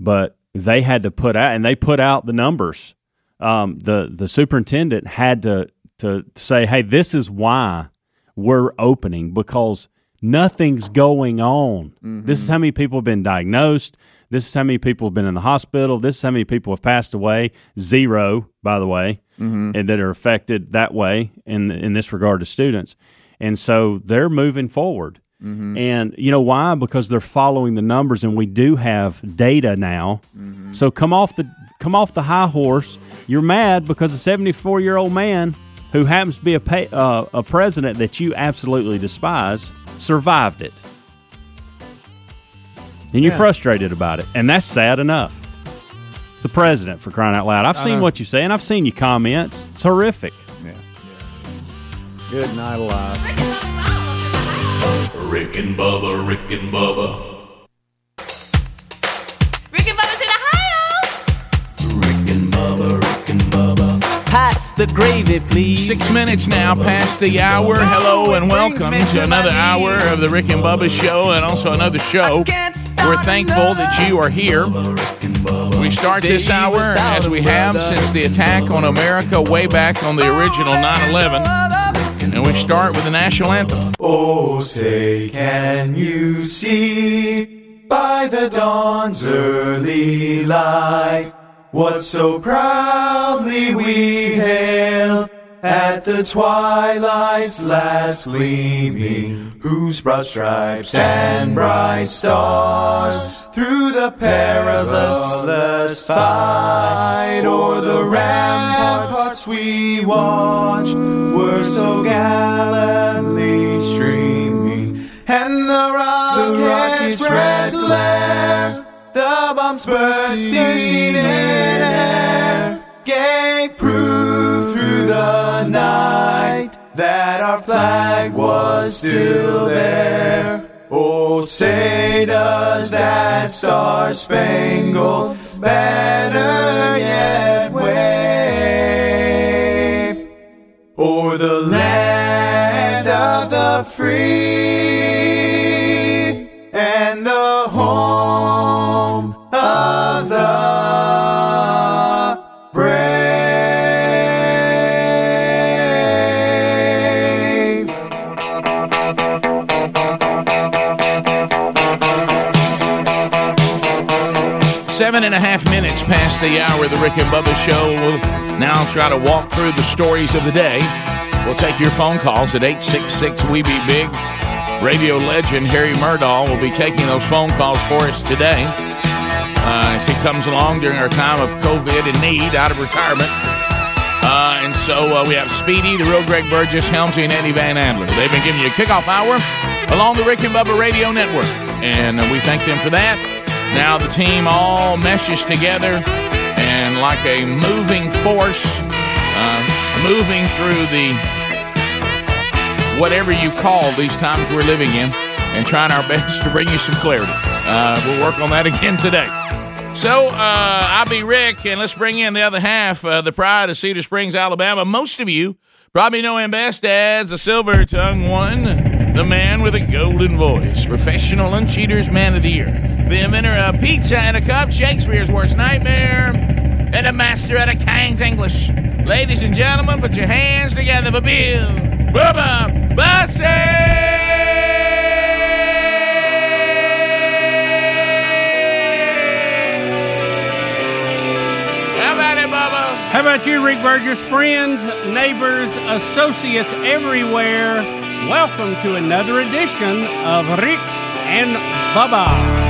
Speaker 6: but they had to put out and they put out the numbers. Um, the the superintendent had to to say, "Hey, this is why we're opening because nothing's going on. This is how many people have been diagnosed. This is how many people have been in the hospital. This is how many people have passed away. Zero, by the way,
Speaker 4: Mhm.
Speaker 6: and that are affected that way in in this regard to students. And so they're moving forward. And you know why? Because they're following the numbers, and we do have data now. So come off the come off the high horse. You're mad because a 74 year old man who happens to be a pay, uh, a president that you absolutely despise survived it, and you're
Speaker 4: Yeah.
Speaker 6: frustrated about it, and that's sad enough. It's the president for crying out loud. I've
Speaker 5: I
Speaker 6: seen
Speaker 5: know.
Speaker 6: what you say, and I've seen your comments. It's horrific. Yeah.
Speaker 4: Good night, alive.
Speaker 8: Rick and Bubba, Rick and Bubba,
Speaker 11: Rick and Bubba's in Ohio.
Speaker 8: Rick and Bubba, Rick and Bubba.
Speaker 7: Pass the gravy, please.
Speaker 5: Six minutes now past the hour. Hello and welcome to another hour of the Rick and Bubba Show and also another show. We're thankful that you are here. We start this hour as we have since the attack on America way back on the original 9 11. And we start with the national anthem.
Speaker 12: Oh, say, can you see by the dawn's early light what so proudly we hailed at the twilight's last gleaming, whose broad stripes and bright stars through the perilous fight o'er the ramparts we watched were so gallantly streaming, and the rocket's red glare, the bombs bursting in air, gave proof through the night that our flag was still there. Oh, say does that star spangled banner yet wave? O'er the land of the free
Speaker 13: minutes past the hour of the Rick and Bubba Show. We'll now try to walk through the stories of the day. We'll take your phone calls at 866 We Be Big. Radio legend Harry Murdahl will be taking those phone calls for us today uh, as he comes along during our time of COVID and need out of retirement. Uh, and so uh, we have Speedy, the real Greg Burgess, Helmsy, and Eddie Van Adler. They've been giving you a kickoff hour along the Rick and Bubba Radio Network, and uh, we thank them for that. Now the team all meshes together, and like a moving force, uh, moving through the whatever you call these times we're living in, and trying our (laughs) best to bring you some clarity. Uh, we'll work on that (laughs) again today. So, uh, I'll be Rick, and let's bring in the other half, uh, the pride of Cedar Springs, Alabama. Most of you probably know him best as the Silver Tongue One, the man with a golden voice, professional uncheaters man of the year, the inventor of pizza and a cup, Shakespeare's worst nightmare, and a master at a King's English. Ladies and gentlemen, put your hands together for Bill Bubba How about it, Bubba?
Speaker 10: How about you, Rick Burgess? Friends, neighbors, associates everywhere, welcome to another edition of Rick and Bubba.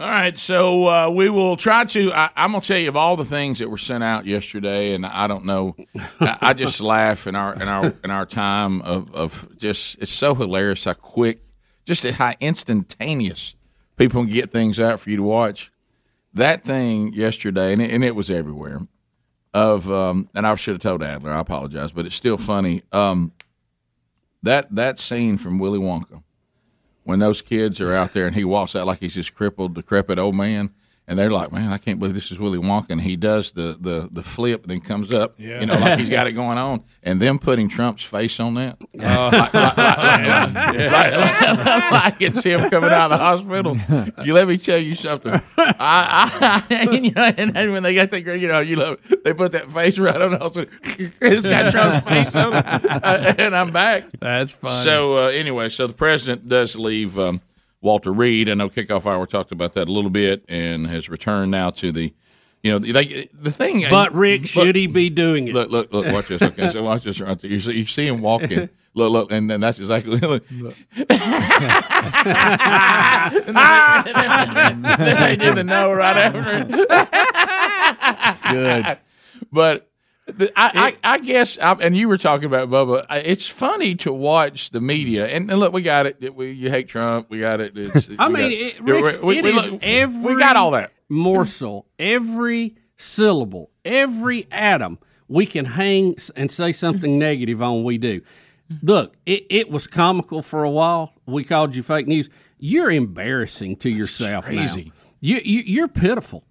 Speaker 13: All right, so uh, we will try to. I, I'm gonna tell you of all the things that were sent out yesterday, and I don't know. I, I just (laughs) laugh in our in our in our time of of just it's so hilarious how quick, just how instantaneous people can get things out for you to watch. That thing yesterday, and it, and it was everywhere. Of um, and I should have told Adler. I apologize, but it's still funny. Um, that that scene from Willy Wonka when those kids are out there and he walks out like he's this crippled, decrepit old man, and they're like, "Man, I can't believe this is Willy Wonka." And he does the the the flip, and then comes up,
Speaker 10: Yeah.
Speaker 13: you know, like he's got (laughs) it going on, and them putting Trump's face on that, like, it's him coming out of the hospital. You let me tell you something. I, I (laughs) you know, and when they got that, you know, you love, they put that face right on it. It's got Trump's face on it, (laughs) Uh, and I'm back.
Speaker 5: That's funny.
Speaker 13: So uh, anyway, so the president does leave um, Walter Reed. I know kickoff hour talked about that a little bit, and has returned now to the, you know, they, the thing.
Speaker 10: Uh, but Rick, should he be doing it?
Speaker 13: Look, look, look! Watch this. Okay, so watch this right there. You see, you see him walking. (laughs) Look, look, and then that's exactly. Look. and then, then they did the no right after.
Speaker 4: it's good.
Speaker 13: But The- I, I, I guess, I, and you were talking about Bubba. It's funny to watch the media, and, and look, we got it. We, you hate Trump. We got it. It's,
Speaker 14: I mean, it,
Speaker 13: we-
Speaker 14: Rick,
Speaker 13: we-
Speaker 14: it
Speaker 13: we-
Speaker 14: is
Speaker 13: look,
Speaker 14: every
Speaker 13: We got all that.
Speaker 14: morsel, every syllable, every atom we can hang and say something negative on. We do. Look, it, it was comical for a while. We called you fake news. You're embarrassing to yourself
Speaker 13: crazy.
Speaker 14: now. You, you you're pitiful,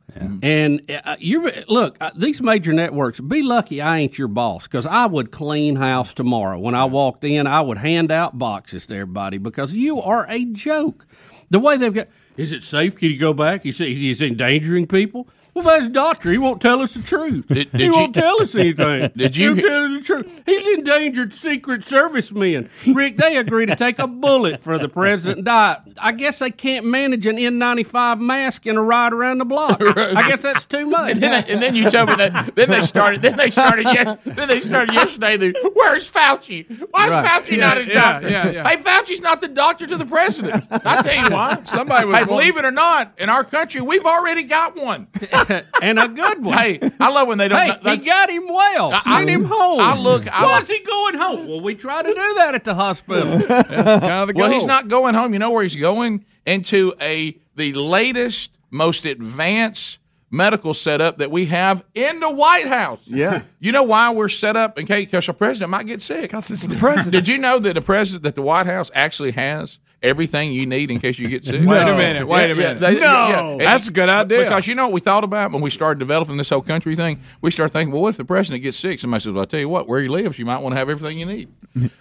Speaker 14: and uh, you look uh, these major networks. Be lucky I ain't your boss because I would clean house tomorrow. When I walked in, I would hand out boxes to everybody because you are a joke. The way they've got is it safe? Can you go back? Said he's endangering people. Well, that's doctor. He won't tell us the truth.
Speaker 13: Did-
Speaker 14: he
Speaker 13: did
Speaker 14: won't tell us anything. (laughs)
Speaker 13: Did you-
Speaker 14: He'll tell us the truth. He's endangered Secret Service men. Rick, they agree to take a bullet for the president die. I guess they can't manage an N95 mask and a ride around the block. (laughs) I guess that's too much.
Speaker 13: And then, and then you told me that. Then they started. Then they started. Then they started yesterday. The, Where's Fauci? Why is
Speaker 5: Right.
Speaker 13: Fauci not his
Speaker 5: Yeah,
Speaker 13: doctor?
Speaker 5: yeah, yeah.
Speaker 13: Hey, Fauci's not the doctor to the president. I tell you why. (laughs)
Speaker 5: Somebody was
Speaker 13: Hey, believe it or not, in our country, we've already got one. (laughs)
Speaker 14: and a good one.
Speaker 13: Hey, I love when they don't.
Speaker 14: Hey,
Speaker 13: they-
Speaker 14: he got him well.
Speaker 13: I-
Speaker 14: Send
Speaker 13: I-
Speaker 14: him home.
Speaker 13: I look- I
Speaker 14: Why
Speaker 13: look-
Speaker 14: is he going home? Well, we try to do that at the hospital.
Speaker 5: That's (laughs) Kind of the goal.
Speaker 13: well, he's not going home. You know where he's going? Into a the latest, most advanced medical setup that we have in the White House.
Speaker 4: Yeah. (laughs)
Speaker 13: You know why we're set up in case because our president might get sick.
Speaker 5: Because it's the president.
Speaker 13: Did you know that the president that the White House actually has everything you need in case you get sick? (laughs)
Speaker 5: Wait a minute, wait a minute. No.
Speaker 13: And-
Speaker 5: That's a good idea.
Speaker 13: Because you know what we thought about when we started developing this whole country thing? We started thinking, well, what if the president gets sick? Somebody says, well, I'll tell you what, where he lives, you might want to have everything you need.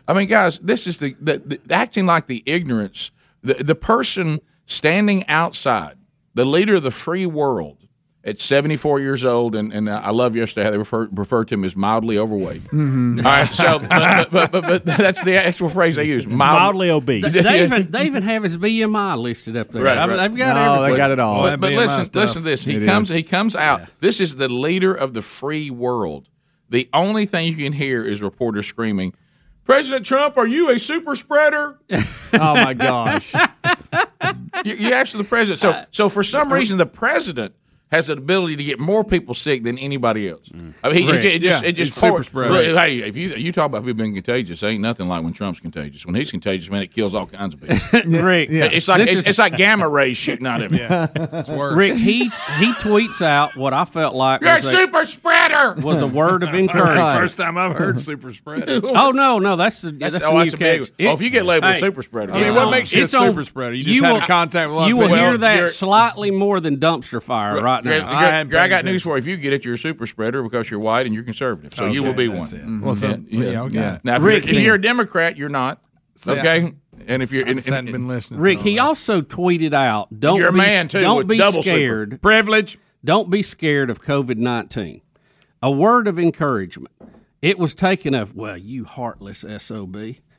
Speaker 13: I mean, guys, this is the, the, the acting like the ignorance, the, the person standing outside, the leader of the free world at 74 years old, and, and I love yesterday how they refer, referred to him as mildly overweight.
Speaker 6: Mhm.
Speaker 13: All right, so but, but, but, but that's the actual phrase they use. Mild,
Speaker 6: Mildly obese.
Speaker 14: they (laughs) even they even have his BMI listed up there.
Speaker 13: Right,
Speaker 14: I mean,
Speaker 13: right.
Speaker 14: They've got
Speaker 6: No,
Speaker 14: everything.
Speaker 6: they got it all.
Speaker 13: But, but listen,
Speaker 5: stuff.
Speaker 13: listen to this. He comes.
Speaker 5: is.
Speaker 13: He comes out. This is the leader of the free world. The only thing you can hear is reporters screaming, "President Trump, are you a super spreader?" (laughs)
Speaker 6: Oh my gosh.
Speaker 13: you, you ask the president. So, so for some reason, the president has an ability to get more people sick than anybody else. Mm. I mean, he,
Speaker 5: Right.
Speaker 13: it, it just,
Speaker 5: Yeah,
Speaker 13: it just
Speaker 5: he's super
Speaker 13: pour-
Speaker 5: spreader.
Speaker 13: Look, Hey, if you you talk about people being contagious, ain't nothing like when Trump's contagious. When he's contagious, man, it kills all kinds of people. (laughs)
Speaker 14: Rick,
Speaker 13: It's like it's,
Speaker 14: is-
Speaker 13: it's like gamma rays shooting out of him. (laughs)
Speaker 5: It's worse.
Speaker 14: Rick, he he tweets out what I felt like
Speaker 13: You're a
Speaker 14: was a,
Speaker 13: super spreader.
Speaker 14: was a word of (laughs) encouragement.
Speaker 5: First time I've heard super spreader.
Speaker 14: Oh no, no, that's the that's,
Speaker 13: That's-
Speaker 14: the
Speaker 13: oh, that's a big
Speaker 14: catch.
Speaker 13: one. Oh, if you get labeled
Speaker 14: hey,
Speaker 13: super spreader,
Speaker 5: I mean, what
Speaker 14: on-
Speaker 5: makes you a
Speaker 14: it's on-
Speaker 5: super spreader? You just had
Speaker 14: will-
Speaker 5: a contact with a lot
Speaker 14: You
Speaker 5: of
Speaker 14: will hear that slightly more than dumpster fire right
Speaker 13: Greg,
Speaker 14: now.
Speaker 5: I
Speaker 13: Greg,
Speaker 5: hadn't
Speaker 13: Greg, I got news for you. If you get it, you're a super spreader because you're white and you're conservative. So you will be
Speaker 5: that's
Speaker 13: one.
Speaker 5: it. Well, mm-hmm. so- yeah, okay.
Speaker 13: Now, if,
Speaker 14: Rick,
Speaker 13: you're, if you're a Democrat, you're not.
Speaker 5: See,
Speaker 13: okay. and if you're,
Speaker 5: I
Speaker 13: and,
Speaker 5: been listening.
Speaker 14: Rick, he
Speaker 5: all
Speaker 14: also tweeted out, "Don't
Speaker 13: You're a
Speaker 14: be,
Speaker 13: man, too,
Speaker 14: don't be
Speaker 13: double super.
Speaker 14: scared.
Speaker 5: privilege.
Speaker 14: Don't be scared of COVID nineteen. A word of encouragement. It was taken of well, you heartless sob.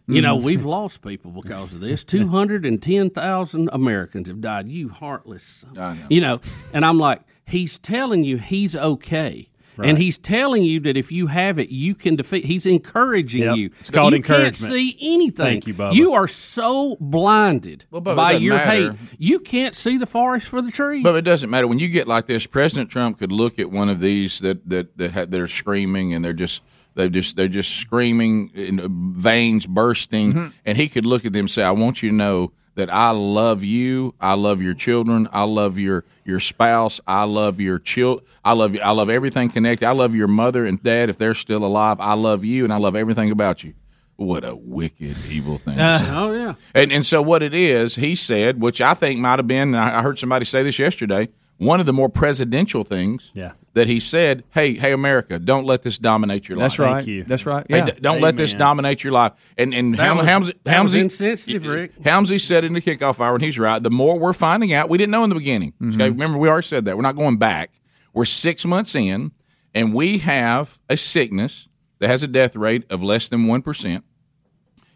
Speaker 14: You know mm. we've lost people because of this. Two hundred and ten thousand Americans have died. You heartless.
Speaker 13: Know.
Speaker 14: You know, and I'm like, he's telling you he's okay. And he's telling you that if you have it, you can defeat. He's encouraging
Speaker 6: Yep.
Speaker 14: you.
Speaker 6: It's called
Speaker 14: you
Speaker 6: encouragement.
Speaker 14: can't see anything.
Speaker 6: Thank you, Bubba.
Speaker 14: You are so blinded
Speaker 13: Well, Bubba,
Speaker 14: by your
Speaker 13: matter.
Speaker 14: hate. You can't see the forest for the trees.
Speaker 13: But it doesn't matter when you get like this. President Trump could look at one of these that that that had, they're screaming and they're just they just they're just screaming, in veins bursting,
Speaker 5: Mm-hmm.
Speaker 13: and he could look at them and say, "I want you to know that I love you. I love your children. I love your your spouse. I love your child. I love you. I love everything connected. I love your mother and dad if they're still alive. I love you, and I love everything about you." What a wicked, evil thing. say.
Speaker 14: oh yeah.
Speaker 13: And and so what it is, he said, which I think might have been, I heard somebody say this yesterday, one of the more presidential things
Speaker 6: Yeah.
Speaker 13: that he said, hey, hey, America, don't let this dominate your
Speaker 4: That's
Speaker 13: life.
Speaker 4: right.
Speaker 6: you.
Speaker 4: That's right.
Speaker 13: Hey, d- don't let this dominate your life. And and
Speaker 14: That
Speaker 13: Helm,
Speaker 14: was-
Speaker 13: Helmsy,
Speaker 14: that insensitive, Rick.
Speaker 13: Helmsy said in the kickoff hour, and he's right. The more we're finding out, we didn't know in the beginning.
Speaker 4: Mm-hmm.
Speaker 13: Okay, remember we already said that we're not going back. We're six months in, and we have a sickness that has a death rate of less than one percent.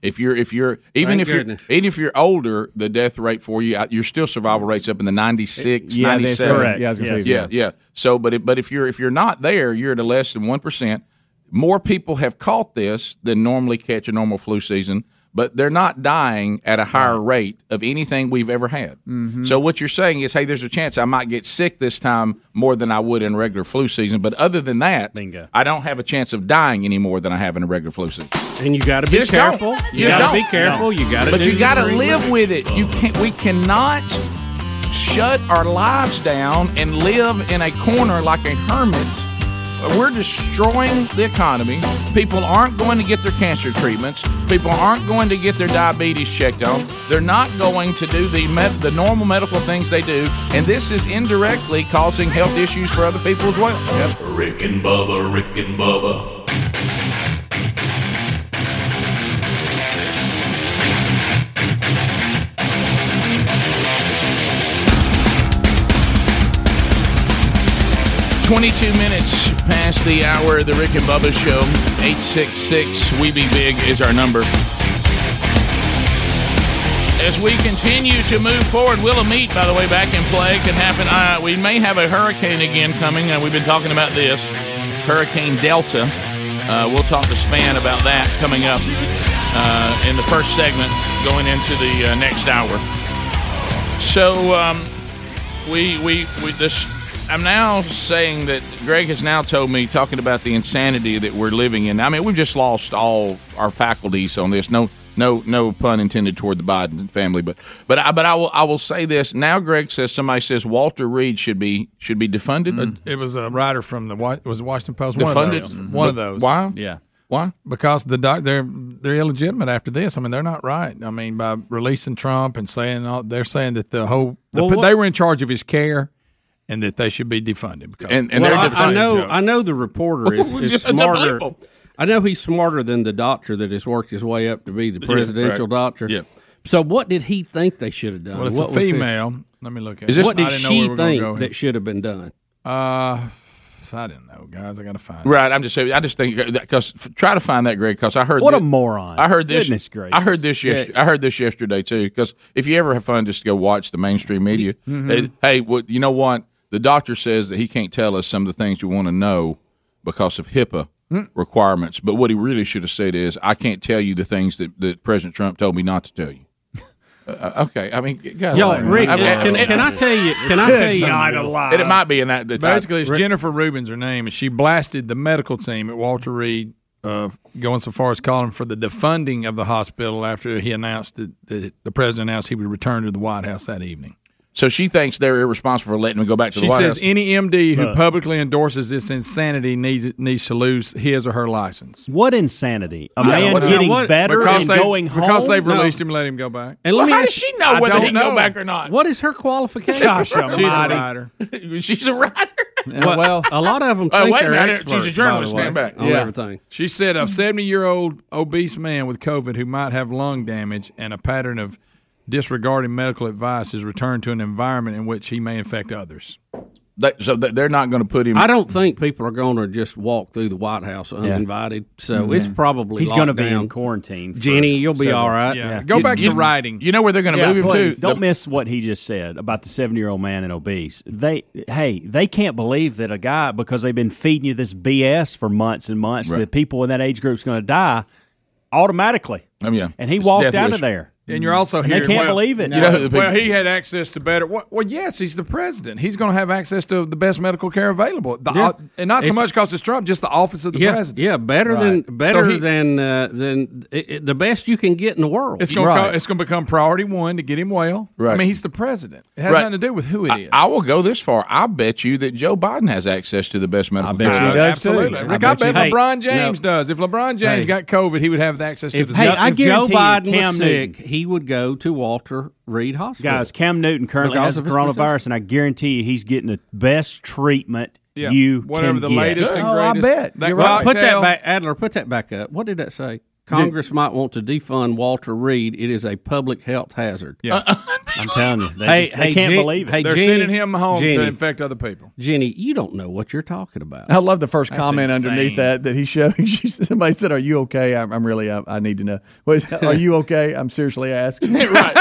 Speaker 13: If you're if you're even
Speaker 14: Thank
Speaker 13: if you're even if you're older, the death rate for you, uh, your still survival rates up in the 96,
Speaker 4: Yeah, that's
Speaker 13: 97.
Speaker 4: correct. Yeah, I was gonna
Speaker 6: Yes.
Speaker 4: say,
Speaker 13: Yeah, yeah. So, but it, but if you're if you're not there, you're at a less than one percent. More people have caught this than normally catch a normal flu season. But they're not dying at a higher rate of anything we've ever had.
Speaker 4: Mhm.
Speaker 13: So what you're saying is, hey, there's a chance I might get sick this time more than I would in regular flu season, but other than that, I don't have a chance of dying any more than I have in a regular flu season.
Speaker 14: And you got to be
Speaker 13: just don't.
Speaker 14: careful. You got to be careful. You got to.
Speaker 13: But you got to live with it. You can't. We cannot shut our lives down and live in a corner like a hermit. We're destroying the economy. People aren't going to get their cancer treatments. People aren't going to get their diabetes checked on. They're not going to do the med- the normal medical things they do, and this is indirectly causing health issues for other people as well. Yep.
Speaker 15: Rick and Bubba, Rick and Bubba.
Speaker 13: 22 minutes past the hour of the Rick and Bubba Show. 866 We Be Big is our number. As we continue to move forward, Willow Meat, by the way, back in play can happen. Uh, we may have a hurricane again coming. Uh, we've been talking about this Hurricane Delta. Uh, we'll talk to Span about that coming up uh, in the first segment going into the uh, next hour. So um, we we we this. I'm now saying that Greg has now told me talking about the insanity that we're living in. I mean, we've just lost all our faculties on this. No, no, no pun intended toward the Biden family, but but I, but I will I will say this now. Greg says somebody says Walter Reed should be should be defunded. Mm.
Speaker 5: It was a writer from the Wa- was it Washington Post.
Speaker 13: Defunded?
Speaker 5: One of those. Mm-hmm. One of those.
Speaker 13: why?
Speaker 6: Yeah.
Speaker 13: Why?
Speaker 5: Because the doc, they're they're illegitimate after this. I mean, they're not right. I mean, by releasing Trump and saying all, they're saying that the whole the,
Speaker 14: Well, what-
Speaker 5: they were in charge of his care, and that they should be defunded. Because
Speaker 14: Well, I, I know. I know the reporter (laughs) is, is smarter. I know he's smarter than the doctor that has worked his way up to be the presidential
Speaker 5: correct.
Speaker 14: doctor.
Speaker 5: Yeah.
Speaker 14: So, what did he think they should have done?
Speaker 5: Well, it's
Speaker 14: What
Speaker 5: a
Speaker 14: was his-
Speaker 5: female. Let me look at
Speaker 14: Is
Speaker 5: it.
Speaker 14: this- what did she
Speaker 5: we
Speaker 14: think
Speaker 5: go
Speaker 14: that should have been done?
Speaker 5: Uh, I didn't know, guys. I got to find. it.
Speaker 13: Right, I'm just saying. I just think because try to find that, Greg. Because I heard
Speaker 6: What a moron.
Speaker 13: I heard this.
Speaker 6: Goodness gracious.
Speaker 13: I heard this. Yes,
Speaker 6: Yeah.
Speaker 13: I heard this yesterday too. Because if you ever have fun, just go watch the mainstream media.
Speaker 6: Mhm.
Speaker 13: Hey, hey, what you know? What the doctor says that he can't tell us some of the things we want to know because of HIPAA
Speaker 6: Mm.
Speaker 13: requirements. But what he really should have said is, I can't tell you the things that, that President Trump told me not to tell you. (laughs) Uh, okay, I mean, guys,
Speaker 14: Yo,
Speaker 13: I mean,
Speaker 14: Rick,
Speaker 13: I mean,
Speaker 14: can- can I tell you- can I tell you-
Speaker 5: not a lie.
Speaker 13: And it might be in that. that
Speaker 5: Basically, it's
Speaker 13: Rick-
Speaker 5: Jennifer Rubin's her name, and she blasted the medical team at Walter Reed, uh, going so far as calling for the defunding of the hospital after he announced that, that the president announced he would return to the White House that evening.
Speaker 13: So she thinks they're irresponsible for letting him go back to
Speaker 5: She
Speaker 13: the White
Speaker 5: says
Speaker 13: House.
Speaker 5: any MD who
Speaker 6: Look.
Speaker 5: publicly endorses this insanity needs needs to lose his or her license.
Speaker 6: What insanity? A man
Speaker 5: what-
Speaker 6: getting
Speaker 5: what-
Speaker 6: better
Speaker 5: because
Speaker 6: and
Speaker 5: they-
Speaker 6: going home
Speaker 5: because they've
Speaker 6: No.
Speaker 5: released him, let him go back.
Speaker 14: And let
Speaker 13: Well,
Speaker 14: me
Speaker 13: how
Speaker 14: ask-
Speaker 13: does she know
Speaker 5: I
Speaker 13: whether
Speaker 5: don't
Speaker 13: he can go back or not?
Speaker 14: What is her qualification?
Speaker 5: Gosh She's a
Speaker 14: almighty.
Speaker 5: writer.
Speaker 13: She's a writer. (laughs)
Speaker 14: Well,
Speaker 5: well,
Speaker 14: a lot of them
Speaker 13: Oh, uh,
Speaker 14: think
Speaker 13: wait a
Speaker 14: they're
Speaker 13: minute.
Speaker 14: experts,
Speaker 13: She's a journalist.
Speaker 14: by the way,
Speaker 13: Stand back.
Speaker 14: on everything.
Speaker 5: She said a 70 year old obese man with COVID who might have lung damage and a pattern of disregarding medical advice is returned to an environment in which he may infect others.
Speaker 13: They, so they- they're not going to put him.
Speaker 14: I don't think people are going to just walk through the White House uninvited. So
Speaker 6: Mhm.
Speaker 14: it's probably
Speaker 6: He's going to be
Speaker 14: down.
Speaker 6: in quarantine.
Speaker 14: Jenny, you'll be
Speaker 6: several-
Speaker 14: all right.
Speaker 5: Yeah. Go back to writing.
Speaker 13: You know where they're going to
Speaker 6: Yeah,
Speaker 13: move him
Speaker 6: please,
Speaker 13: to?
Speaker 6: Don't
Speaker 13: The-
Speaker 6: miss what he just said about the seven-year-old man and obese. They, hey, they can't believe that a guy because they've been feeding you this BS for months and months
Speaker 13: Right.
Speaker 6: that people in that age group's going to die automatically.
Speaker 13: Oh, yeah.
Speaker 6: And he
Speaker 13: It's
Speaker 6: walked out
Speaker 13: wish.
Speaker 6: of there.
Speaker 5: And you're also
Speaker 6: And they can't
Speaker 5: well,
Speaker 6: believe it.
Speaker 13: You know,
Speaker 5: well, he had access to better. Well, well, yes, he's the president. He's going to have access to the best medical care available, the,
Speaker 14: Yeah.
Speaker 5: and not so much because it's Trump, just the office of the
Speaker 14: yeah,
Speaker 5: president.
Speaker 14: yeah, better
Speaker 5: Right.
Speaker 14: than better
Speaker 5: So he-
Speaker 14: than uh, than it, it- the best you can get in the world.
Speaker 5: It's going to to become priority one to get him well.
Speaker 13: Right.
Speaker 5: I mean, he's the president. It has
Speaker 13: Right.
Speaker 5: nothing to do with who it
Speaker 13: I. I will go this far. I bet you that Joe Biden has access to the best medical.
Speaker 6: I bet
Speaker 13: care.
Speaker 6: you he does.
Speaker 5: Absolutely,
Speaker 6: I
Speaker 5: Rick. I
Speaker 6: bet
Speaker 5: bet, LeBron James
Speaker 14: no.
Speaker 5: does. If LeBron James
Speaker 14: Hey.
Speaker 5: got COVID, he would have access to
Speaker 14: if,
Speaker 5: the.
Speaker 6: Hey, I
Speaker 14: if Joe Biden
Speaker 6: Cam
Speaker 14: was
Speaker 6: Newton-
Speaker 14: sick, he would go to Walter Reed Hospital.
Speaker 6: Guys, Cam Newton currently
Speaker 14: Because
Speaker 6: has the
Speaker 14: of his
Speaker 6: coronavirus, and I guarantee you he's getting the best treatment
Speaker 5: Yeah,
Speaker 6: you
Speaker 5: whatever
Speaker 6: can
Speaker 5: the
Speaker 6: get.
Speaker 5: latest and
Speaker 4: Oh, I bet.
Speaker 5: That
Speaker 4: You're
Speaker 14: Well, put that back, Adler. Put that back up. What did that say? Congress might want to defund Walter Reed. It is a public health hazard.
Speaker 5: Yeah, uh, (laughs)
Speaker 6: I'm telling you, they,
Speaker 14: Hey,
Speaker 6: just- they
Speaker 14: hey,
Speaker 6: can't
Speaker 14: Jen-
Speaker 6: believe it.
Speaker 14: hey,
Speaker 5: they're
Speaker 14: Jenny-
Speaker 5: sending him home to infect other people.
Speaker 14: Jenny, you don't know what you're talking about.
Speaker 4: I love the first
Speaker 5: That's
Speaker 4: comment
Speaker 5: insane.
Speaker 4: underneath that that he showed. (laughs) Somebody said, "Are you okay?" I'm, I'm really. I, I need to know. What is- Are you okay? I'm seriously asking. (laughs)
Speaker 13: right.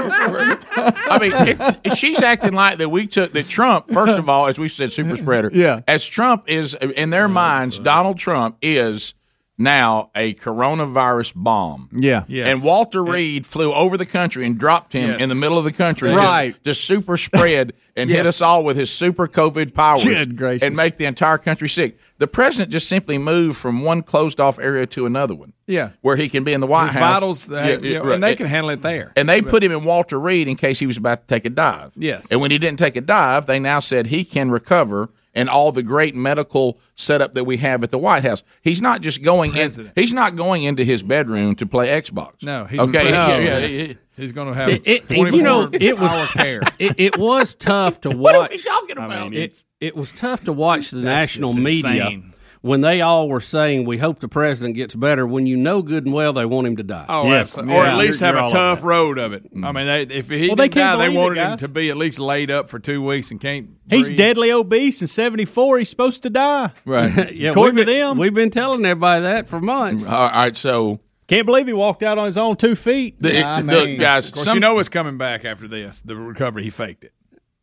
Speaker 13: I mean, if, if she's acting like that, we took that Trump. First of all, as we said, super spreader.
Speaker 4: Yeah.
Speaker 13: As Trump is in their minds, Donald Trump is now a coronavirus bomb.
Speaker 4: Yeah.
Speaker 13: And Walter Reed flew over the country and dropped him
Speaker 4: Yes.
Speaker 13: in the middle of the country.
Speaker 4: Right.
Speaker 13: Just, just super spread and hit us all with his super COVID powers.
Speaker 4: Good.
Speaker 13: And make the entire country sick. The president just simply moved from one closed off area to another one.
Speaker 5: Yeah.
Speaker 13: Where he can be in the White
Speaker 5: His
Speaker 13: House.
Speaker 5: vitals, they- you know, and they can handle it there.
Speaker 13: And they put him in Walter Reed in case he was about to take a dive.
Speaker 5: Yes.
Speaker 13: And when he didn't take a dive, they now said he can recover and all the great medical setup that we have at the White House. He's not just going in, he's not going into his bedroom to play Xbox.
Speaker 5: No, he's
Speaker 13: okay.
Speaker 5: the
Speaker 13: yeah,
Speaker 5: president.
Speaker 13: yeah, yeah.
Speaker 5: He's going to have
Speaker 14: It, it, you know, it was
Speaker 5: care. (laughs)
Speaker 14: It, it was tough to watch. (laughs)
Speaker 13: What are we talking about?
Speaker 14: it, it was tough to watch the
Speaker 5: That's
Speaker 14: national media
Speaker 5: insane.
Speaker 14: When they all were saying, "We hope the president gets better." When you know good and well they want him to die.
Speaker 5: Oh,
Speaker 6: Yes.
Speaker 5: absolutely. or
Speaker 6: Yeah.
Speaker 5: at least
Speaker 6: You're-
Speaker 5: have
Speaker 6: you're
Speaker 5: a tough
Speaker 6: over
Speaker 5: road of it. Mm. I mean, they, if he
Speaker 6: Well, they
Speaker 5: didn't die,
Speaker 6: can't
Speaker 5: they wanted him to be at least laid up for two weeks and can't.
Speaker 6: He's
Speaker 5: breathe.
Speaker 6: deadly obese and 74. He's supposed to die.
Speaker 13: Right. (laughs)
Speaker 14: yeah,
Speaker 6: According
Speaker 14: we've
Speaker 6: to them.
Speaker 14: we've been telling everybody that for months.
Speaker 13: Mm, all right. So
Speaker 6: Can't believe he walked out on his own two feet.
Speaker 13: the,
Speaker 5: I
Speaker 13: look,
Speaker 5: mean,
Speaker 13: guys,
Speaker 5: Of course,
Speaker 13: some-
Speaker 5: you know it's coming back after this. The recovery, he faked it.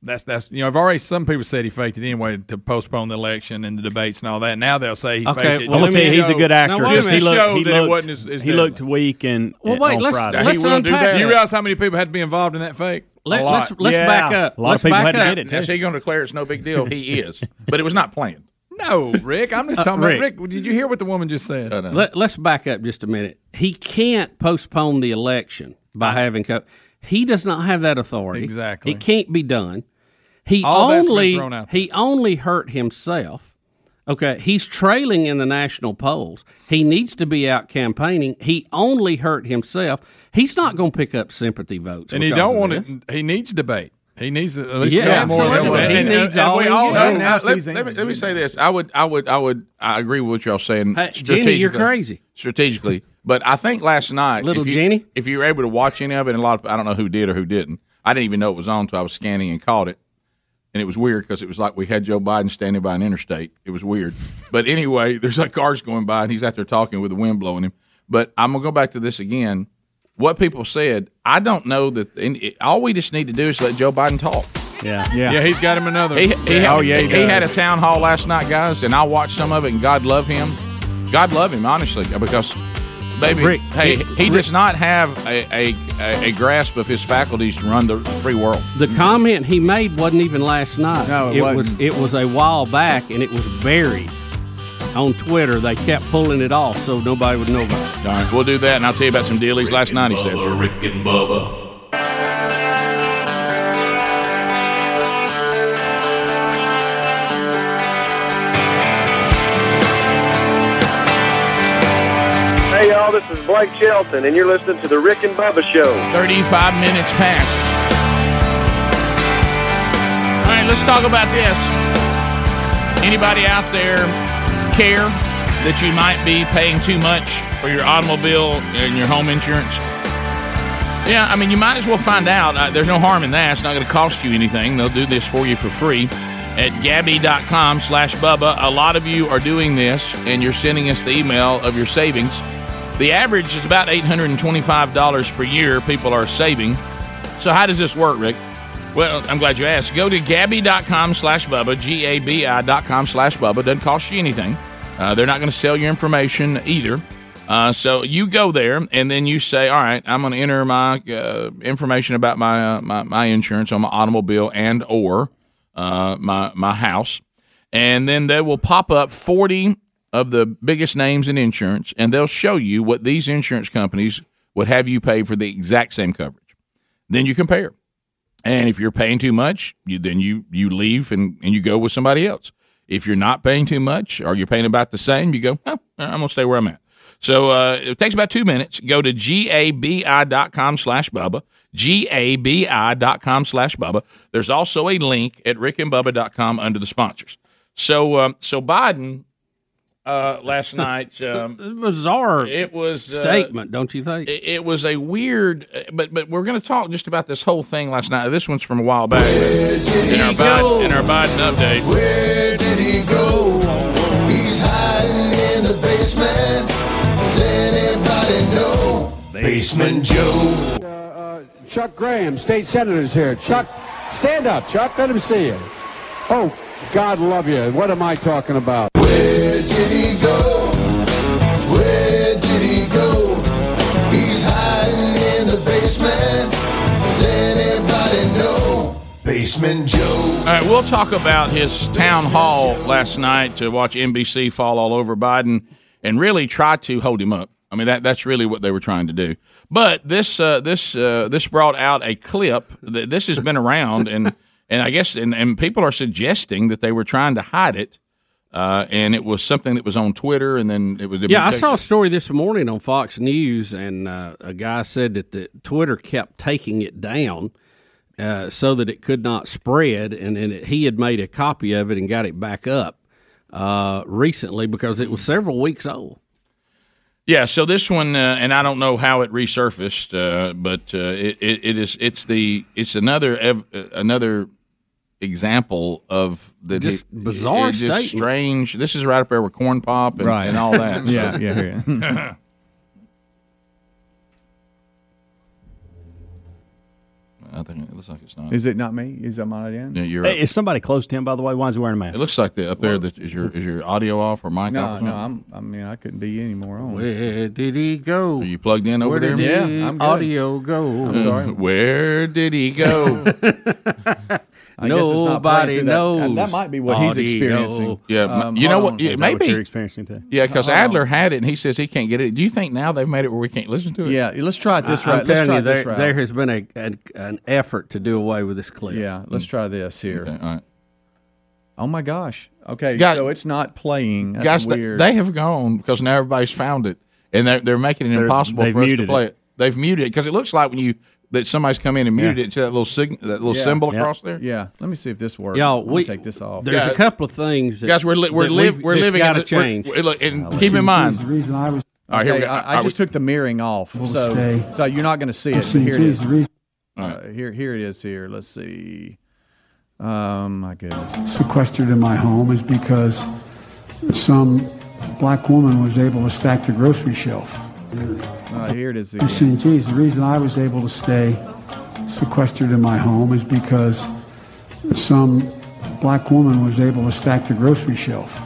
Speaker 5: That's that's you know. I've already some people said he faked it anyway to postpone the election and the debates and all that. Now they'll say he
Speaker 14: Okay,
Speaker 5: faked it.
Speaker 14: well,
Speaker 6: I'm
Speaker 14: let me
Speaker 6: tell you, he's a good actor.
Speaker 14: Now, wait a
Speaker 5: Just to
Speaker 14: minute.
Speaker 5: show
Speaker 6: he
Speaker 5: that it
Speaker 6: looked,
Speaker 5: wasn't as- as
Speaker 6: he looked weak and
Speaker 14: Well, wait, let's-
Speaker 6: Friday.
Speaker 13: He
Speaker 14: let's
Speaker 13: will do that.
Speaker 5: Do you realize how many people had to be involved in that fake?
Speaker 14: Let,
Speaker 5: a lot.
Speaker 14: us let's
Speaker 6: Yeah.
Speaker 14: back up.
Speaker 6: A lot of
Speaker 14: let's
Speaker 6: people
Speaker 14: back
Speaker 6: had to
Speaker 14: up.
Speaker 6: get it,
Speaker 13: now, is he going to declare it's no big deal? He is, but it was not planned.
Speaker 5: no, Rick. I'm just
Speaker 14: Uh,
Speaker 5: talking
Speaker 14: Rick.
Speaker 5: about Rick. Did you hear what the woman just said?
Speaker 13: Uh, no.
Speaker 14: Let, let's back up just a minute. He can't postpone the election by having co- he does not have that authority.
Speaker 5: Exactly.
Speaker 14: It can't be done. He
Speaker 5: All
Speaker 14: only
Speaker 5: thrown out
Speaker 14: he only hurt himself. Okay, he's trailing in the national polls. He needs to be out campaigning. He only hurt himself. He's not going to pick up sympathy votes.
Speaker 5: and he don't want
Speaker 14: this.
Speaker 5: it. He needs debate. He needs to at least
Speaker 14: Yeah,
Speaker 5: more than
Speaker 14: absolutely.
Speaker 5: that.
Speaker 14: He needs
Speaker 5: and
Speaker 14: all
Speaker 5: we all know.
Speaker 13: Uh,
Speaker 4: now
Speaker 13: let, let me, let me say this. I would, I would, I would, I agree with what y'all saying.
Speaker 14: Hey, Jenny, you're crazy.
Speaker 13: Strategically, but I think last night,
Speaker 14: Little
Speaker 13: if you,
Speaker 14: Jenny?
Speaker 13: if you were able to watch any of it, and a lot of I don't know who did or who didn't. I didn't even know it was on until I was scanning and caught it, and it was weird because it was like we had Joe Biden standing by an interstate. It was weird, but anyway, (laughs) there's like cars going by, and he's out there talking with the wind blowing him. But I'm gonna go back to this again. What people said, I don't know that. And it, all we just need to do is let Joe Biden talk.
Speaker 6: Yeah.
Speaker 4: Yeah.
Speaker 5: Yeah, he's got him another.
Speaker 13: He, he,
Speaker 5: Yeah.
Speaker 13: had,
Speaker 5: oh yeah, he,
Speaker 13: he
Speaker 5: does.
Speaker 13: had a town hall last night, guys, and I watched some of it. And God love him. God love him, honestly, because baby,
Speaker 14: Rick,
Speaker 13: hey,
Speaker 14: Rick,
Speaker 13: he does not have a, a, a, a grasp of his faculties to run the free world.
Speaker 14: The comment he made wasn't even last night.
Speaker 4: No, it
Speaker 14: was
Speaker 4: wasn't.
Speaker 14: it was a while back, and it was buried on Twitter. They kept pulling it off so nobody would know about it.
Speaker 13: All right, we'll do that, and I'll tell you about some dealies last night. He said.
Speaker 15: Rick and Bubba.
Speaker 9: Y'all, this is Blake Shelton, and you're listening to The Rick and Bubba Show.
Speaker 13: 35 minutes past. All right, let's talk about this. Anybody out there care that you might be paying too much for your automobile and your home insurance? Yeah, I mean, you might as well find out. Uh, there's no harm in that. It's not going to cost you anything. They'll do this for you for free at gabi.com slash Bubba. A lot of you are doing this, and you're sending us the email of your savings. The average is about $825 per year people are saving. So how does this work, Rick? Well, I'm glad you asked. Go to gabi.com slash Bubba, G-A-B-I dot com slash Bubba. Doesn't cost you anything. Uh, they're not going to sell your information either. Uh, so you go there and then you say, all right, I'm going to enter my uh, information about my, uh, my my insurance on my automobile and or uh, my my house, and then they will pop up 40 of the biggest names in insurance, and they'll show you what these insurance companies would have you pay for the exact same coverage. Then you compare. And if you're paying too much, you then you you leave and, and you go with somebody else. If you're not paying too much or you're paying about the same, you go, oh, I'm gonna stay where I'm at. So uh, it takes about two minutes. Go to gabi.com slash Bubba, gabi.com slash Bubba. There's also a link at rickandbubba.com under the sponsors. So um, so Biden uh, last night, (laughs) um,
Speaker 14: Bizarre
Speaker 13: it was uh,
Speaker 14: statement, don't you think?
Speaker 13: it, it was a weird, but but we're going to talk just about this whole thing last night. This one's from a while back. In our, Biden, in our Biden update.
Speaker 12: Where did he go? He's hiding in the basement. Does anybody know? Basement Joe.
Speaker 16: Chuck Graham, state senator's here. Chuck, stand up, Chuck. Let him see you. Oh, God love you. What am I talking about?
Speaker 12: Where did he go? Where did he go? He's hiding in the basement. Does anybody know? Basement Joe.
Speaker 13: All right, we'll talk about his town hall last night to watch NBC fall all over Biden and really try to hold him up. I mean that that's really what they were trying to do. But this uh, this uh, this brought out a clip. That this has been around, and and I guess and, and people are suggesting that they were trying to hide it uh, and it was something that was on Twitter, and then it was.
Speaker 14: Yeah, I saw a story this morning on Fox News, and uh, a guy said that the Twitter kept taking it down uh, so that it could not spread, and then it, he had made a copy of it and got it back up uh, recently because it was several weeks old.
Speaker 13: Yeah, so this one, uh, and I don't know how it resurfaced, uh, but uh, it, it, it is it's the it's another ev- another example of the
Speaker 14: Just
Speaker 13: the-
Speaker 14: bizarre
Speaker 13: it's just
Speaker 14: statement.
Speaker 13: strange. This is right up there with corn pop and,
Speaker 4: Right.
Speaker 13: and all that. (laughs) so-
Speaker 4: Yeah, yeah, yeah. (laughs)
Speaker 13: I think it looks like it's not.
Speaker 4: Is it not me? Is that my idea?
Speaker 13: Yeah, you're.
Speaker 6: Hey, is somebody close to him, by the way? Why is he wearing a mask?
Speaker 13: It looks like the up there. That is your is your audio off or mic
Speaker 4: No,
Speaker 13: off? or
Speaker 4: no. I'm. I mean, I couldn't be any more on.
Speaker 14: Where did he go?
Speaker 13: Are you plugged in over
Speaker 14: Where
Speaker 13: there?
Speaker 14: did
Speaker 4: Yeah, I'm good.
Speaker 14: audio go?
Speaker 4: I'm sorry. (laughs)
Speaker 13: Where did he go?
Speaker 4: I guess it's not playing
Speaker 14: Nobody
Speaker 4: through that.
Speaker 14: knows.
Speaker 4: and That might be what he's
Speaker 14: Audio.
Speaker 4: experiencing.
Speaker 13: Yeah,
Speaker 4: Um,
Speaker 13: you know
Speaker 4: hold
Speaker 13: what?
Speaker 4: on.
Speaker 13: Yeah,
Speaker 6: Is what
Speaker 13: maybe
Speaker 6: you're experiencing too.
Speaker 13: Yeah, because
Speaker 4: Hold on.
Speaker 13: Adler had it, and he says he can't get it. Do you think now they've made it where we can't listen to it?
Speaker 4: Yeah, let's try it this
Speaker 14: I-
Speaker 4: right.
Speaker 14: I'm telling you, there,
Speaker 4: route.
Speaker 14: there has been a, an, an effort to do away with this clip.
Speaker 4: Yeah, let's try this here.
Speaker 13: Okay, all right.
Speaker 4: Oh my gosh. Okay,
Speaker 13: Guys-
Speaker 4: so it's not playing. That's
Speaker 13: Guys,
Speaker 4: weird.
Speaker 13: they have gone because now everybody's found it, and they're, they're making it
Speaker 6: They're-
Speaker 13: impossible
Speaker 6: they've
Speaker 13: for us to play
Speaker 6: it.
Speaker 13: it. They've muted it because it looks like when you that somebody's come in and muted
Speaker 6: Yeah.
Speaker 13: it to that little sign, that little
Speaker 4: Yeah.
Speaker 13: symbol
Speaker 6: Yeah.
Speaker 13: across there.
Speaker 4: yeah, let me see if this works.
Speaker 14: Y'all,
Speaker 4: I'm
Speaker 14: we
Speaker 4: take this off.
Speaker 14: There's
Speaker 13: Guys-
Speaker 14: a couple of things that
Speaker 13: Guys, we're li- we're
Speaker 14: that
Speaker 13: live
Speaker 14: we've-
Speaker 13: we're living
Speaker 14: got
Speaker 13: in
Speaker 14: to
Speaker 13: the, we're-
Speaker 14: change.
Speaker 13: we're- look, and keep in mind.
Speaker 17: The reason I was
Speaker 13: All right, here we go.
Speaker 4: I, I just
Speaker 13: we-
Speaker 4: took the mirroring off, so
Speaker 17: stay.
Speaker 4: so you're not going to see it. But
Speaker 17: See,
Speaker 4: here it
Speaker 17: geez,
Speaker 4: is. Uh, here, here it is. Here, let's see. Um, my goodness.
Speaker 17: sequestered in my home is because some black woman was able to stack the grocery shelf.
Speaker 4: Uh, here it is again.
Speaker 17: geez, the reason I was able to stay sequestered in my home is because some black woman was able to stack the grocery shelf.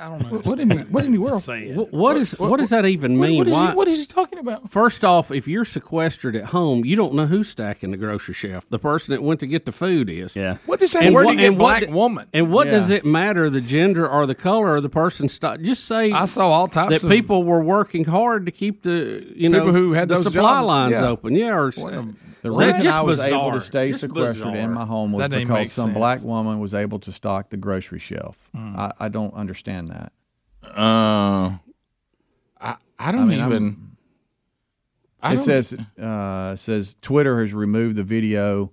Speaker 5: I don't know.
Speaker 13: What in the, what in the world?
Speaker 14: Wh- what is what, does that even
Speaker 13: What-
Speaker 14: mean?
Speaker 13: what is he- what is he talking about?
Speaker 14: First off, if you're sequestered at home, you don't know who's stacking the grocery shelf. The person that went to get the food is.
Speaker 6: Yeah.
Speaker 13: What does that?
Speaker 14: And
Speaker 13: where do you get
Speaker 14: and what
Speaker 13: black
Speaker 14: d-
Speaker 13: woman?
Speaker 14: And what
Speaker 4: Yeah.
Speaker 14: does it matter the gender or the color of the person? St- just say
Speaker 5: I saw all types
Speaker 14: that
Speaker 5: of
Speaker 14: people were working hard to keep the you know
Speaker 5: People who had
Speaker 14: the
Speaker 5: those
Speaker 14: supply
Speaker 5: jobs,
Speaker 14: lines
Speaker 5: yeah.
Speaker 14: open. Yeah, or
Speaker 4: The
Speaker 14: Well,
Speaker 4: reason
Speaker 14: just
Speaker 4: I was able to stay
Speaker 14: Just
Speaker 4: sequestered in my home was
Speaker 5: That
Speaker 4: because some
Speaker 5: sense.
Speaker 4: black woman was able to stock the grocery shelf.
Speaker 13: Hmm.
Speaker 4: I, I don't understand that.
Speaker 13: Uh, I I don't
Speaker 4: I mean, I'm-
Speaker 13: even. I
Speaker 4: it
Speaker 13: don't-
Speaker 4: says uh, says Twitter has removed the video,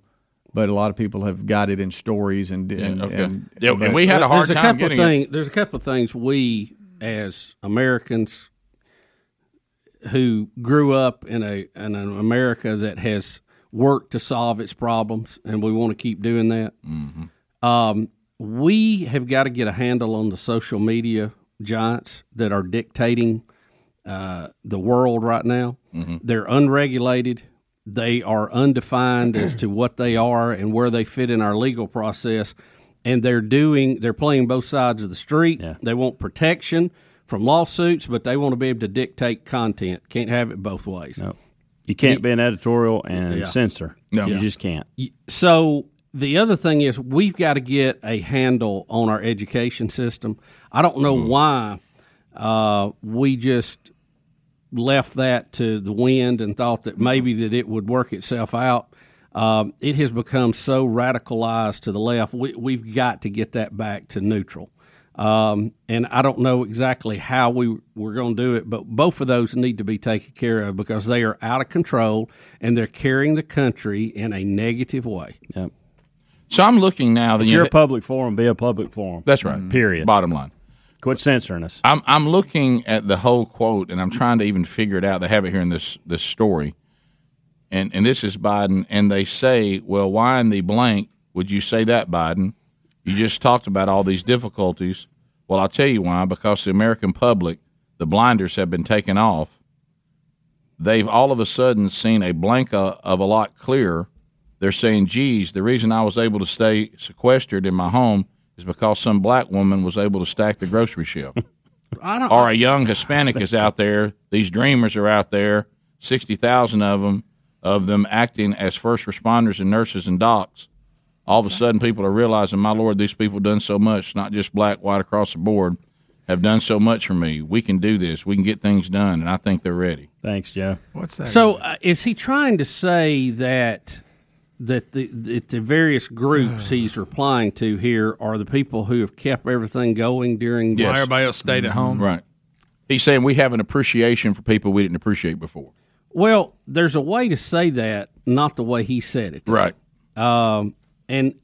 Speaker 4: but a lot of people have got it in stories and and,
Speaker 13: okay.
Speaker 4: and,
Speaker 13: Yeah, and we had a hard
Speaker 14: there's a
Speaker 13: time
Speaker 14: couple of
Speaker 13: getting it.
Speaker 14: things. There's a couple of things we as Americans who grew up in a in an America that has worked to solve its problems, and we want to keep doing that.
Speaker 13: Mm-hmm.
Speaker 14: Um, we have got to get a handle on the social media giants that are dictating uh, the world right now.
Speaker 13: Mm-hmm.
Speaker 14: They're unregulated. They are undefined as to what they are and where they fit in our legal process. And they're doing, they're playing both sides of the street. They want protection from lawsuits, but they want to be able to dictate content. Can't have it both ways.
Speaker 6: No. You can't be an editorial and
Speaker 14: Yeah.
Speaker 6: censor.
Speaker 14: No.
Speaker 6: You just can't.
Speaker 14: So the other thing is we've got to get a handle on our education system. I don't know why uh, we just left that to the wind and thought that maybe that it would work itself out. Um, it has become so radicalized to the left. We, we've got to get that back to neutral. Um, and I don't know exactly how we we're going to do it, but both of those need to be taken care of because they are out of control and they're carrying the country in a negative way.
Speaker 6: Yep.
Speaker 13: So I'm looking now. That
Speaker 6: If
Speaker 13: you
Speaker 6: you're
Speaker 13: know,
Speaker 6: a public forum, be a public forum.
Speaker 13: That's right.
Speaker 6: Period.
Speaker 13: Bottom line.
Speaker 6: Quit censoring us.
Speaker 13: I'm I'm looking at the whole quote and I'm trying to even figure it out. They have it here in this this story, and and this is Biden, and they say, well, why in the blank would you say that, Biden? You just talked about all these difficulties. Well, I'll tell you why. Because the American public, the blinders have been taken off. They've all of a sudden seen a blank of a lot clearer. They're saying, geez, the reason I was able to stay sequestered in my home is because some black woman was able to stack the grocery shelf. (laughs) Or a young Hispanic is out there. These dreamers are out there, sixty thousand of them, of them acting as first responders and nurses and docs, all of a sudden people are realizing, my Lord, these people have done so much, not just black, white, across the board, have done so much for me. We can do this. We can get things done, and I think they're ready.
Speaker 6: Thanks, Joe.
Speaker 5: What's that?
Speaker 14: So uh, is he trying to say that that the that the various groups (sighs) he's replying to here are the people who have kept everything going during
Speaker 5: While everybody else stayed at home.
Speaker 13: Right. He's saying we have an appreciation for people we didn't appreciate before.
Speaker 14: Well, there's a way to say that, not the way he said it.
Speaker 13: Right.
Speaker 14: Um, and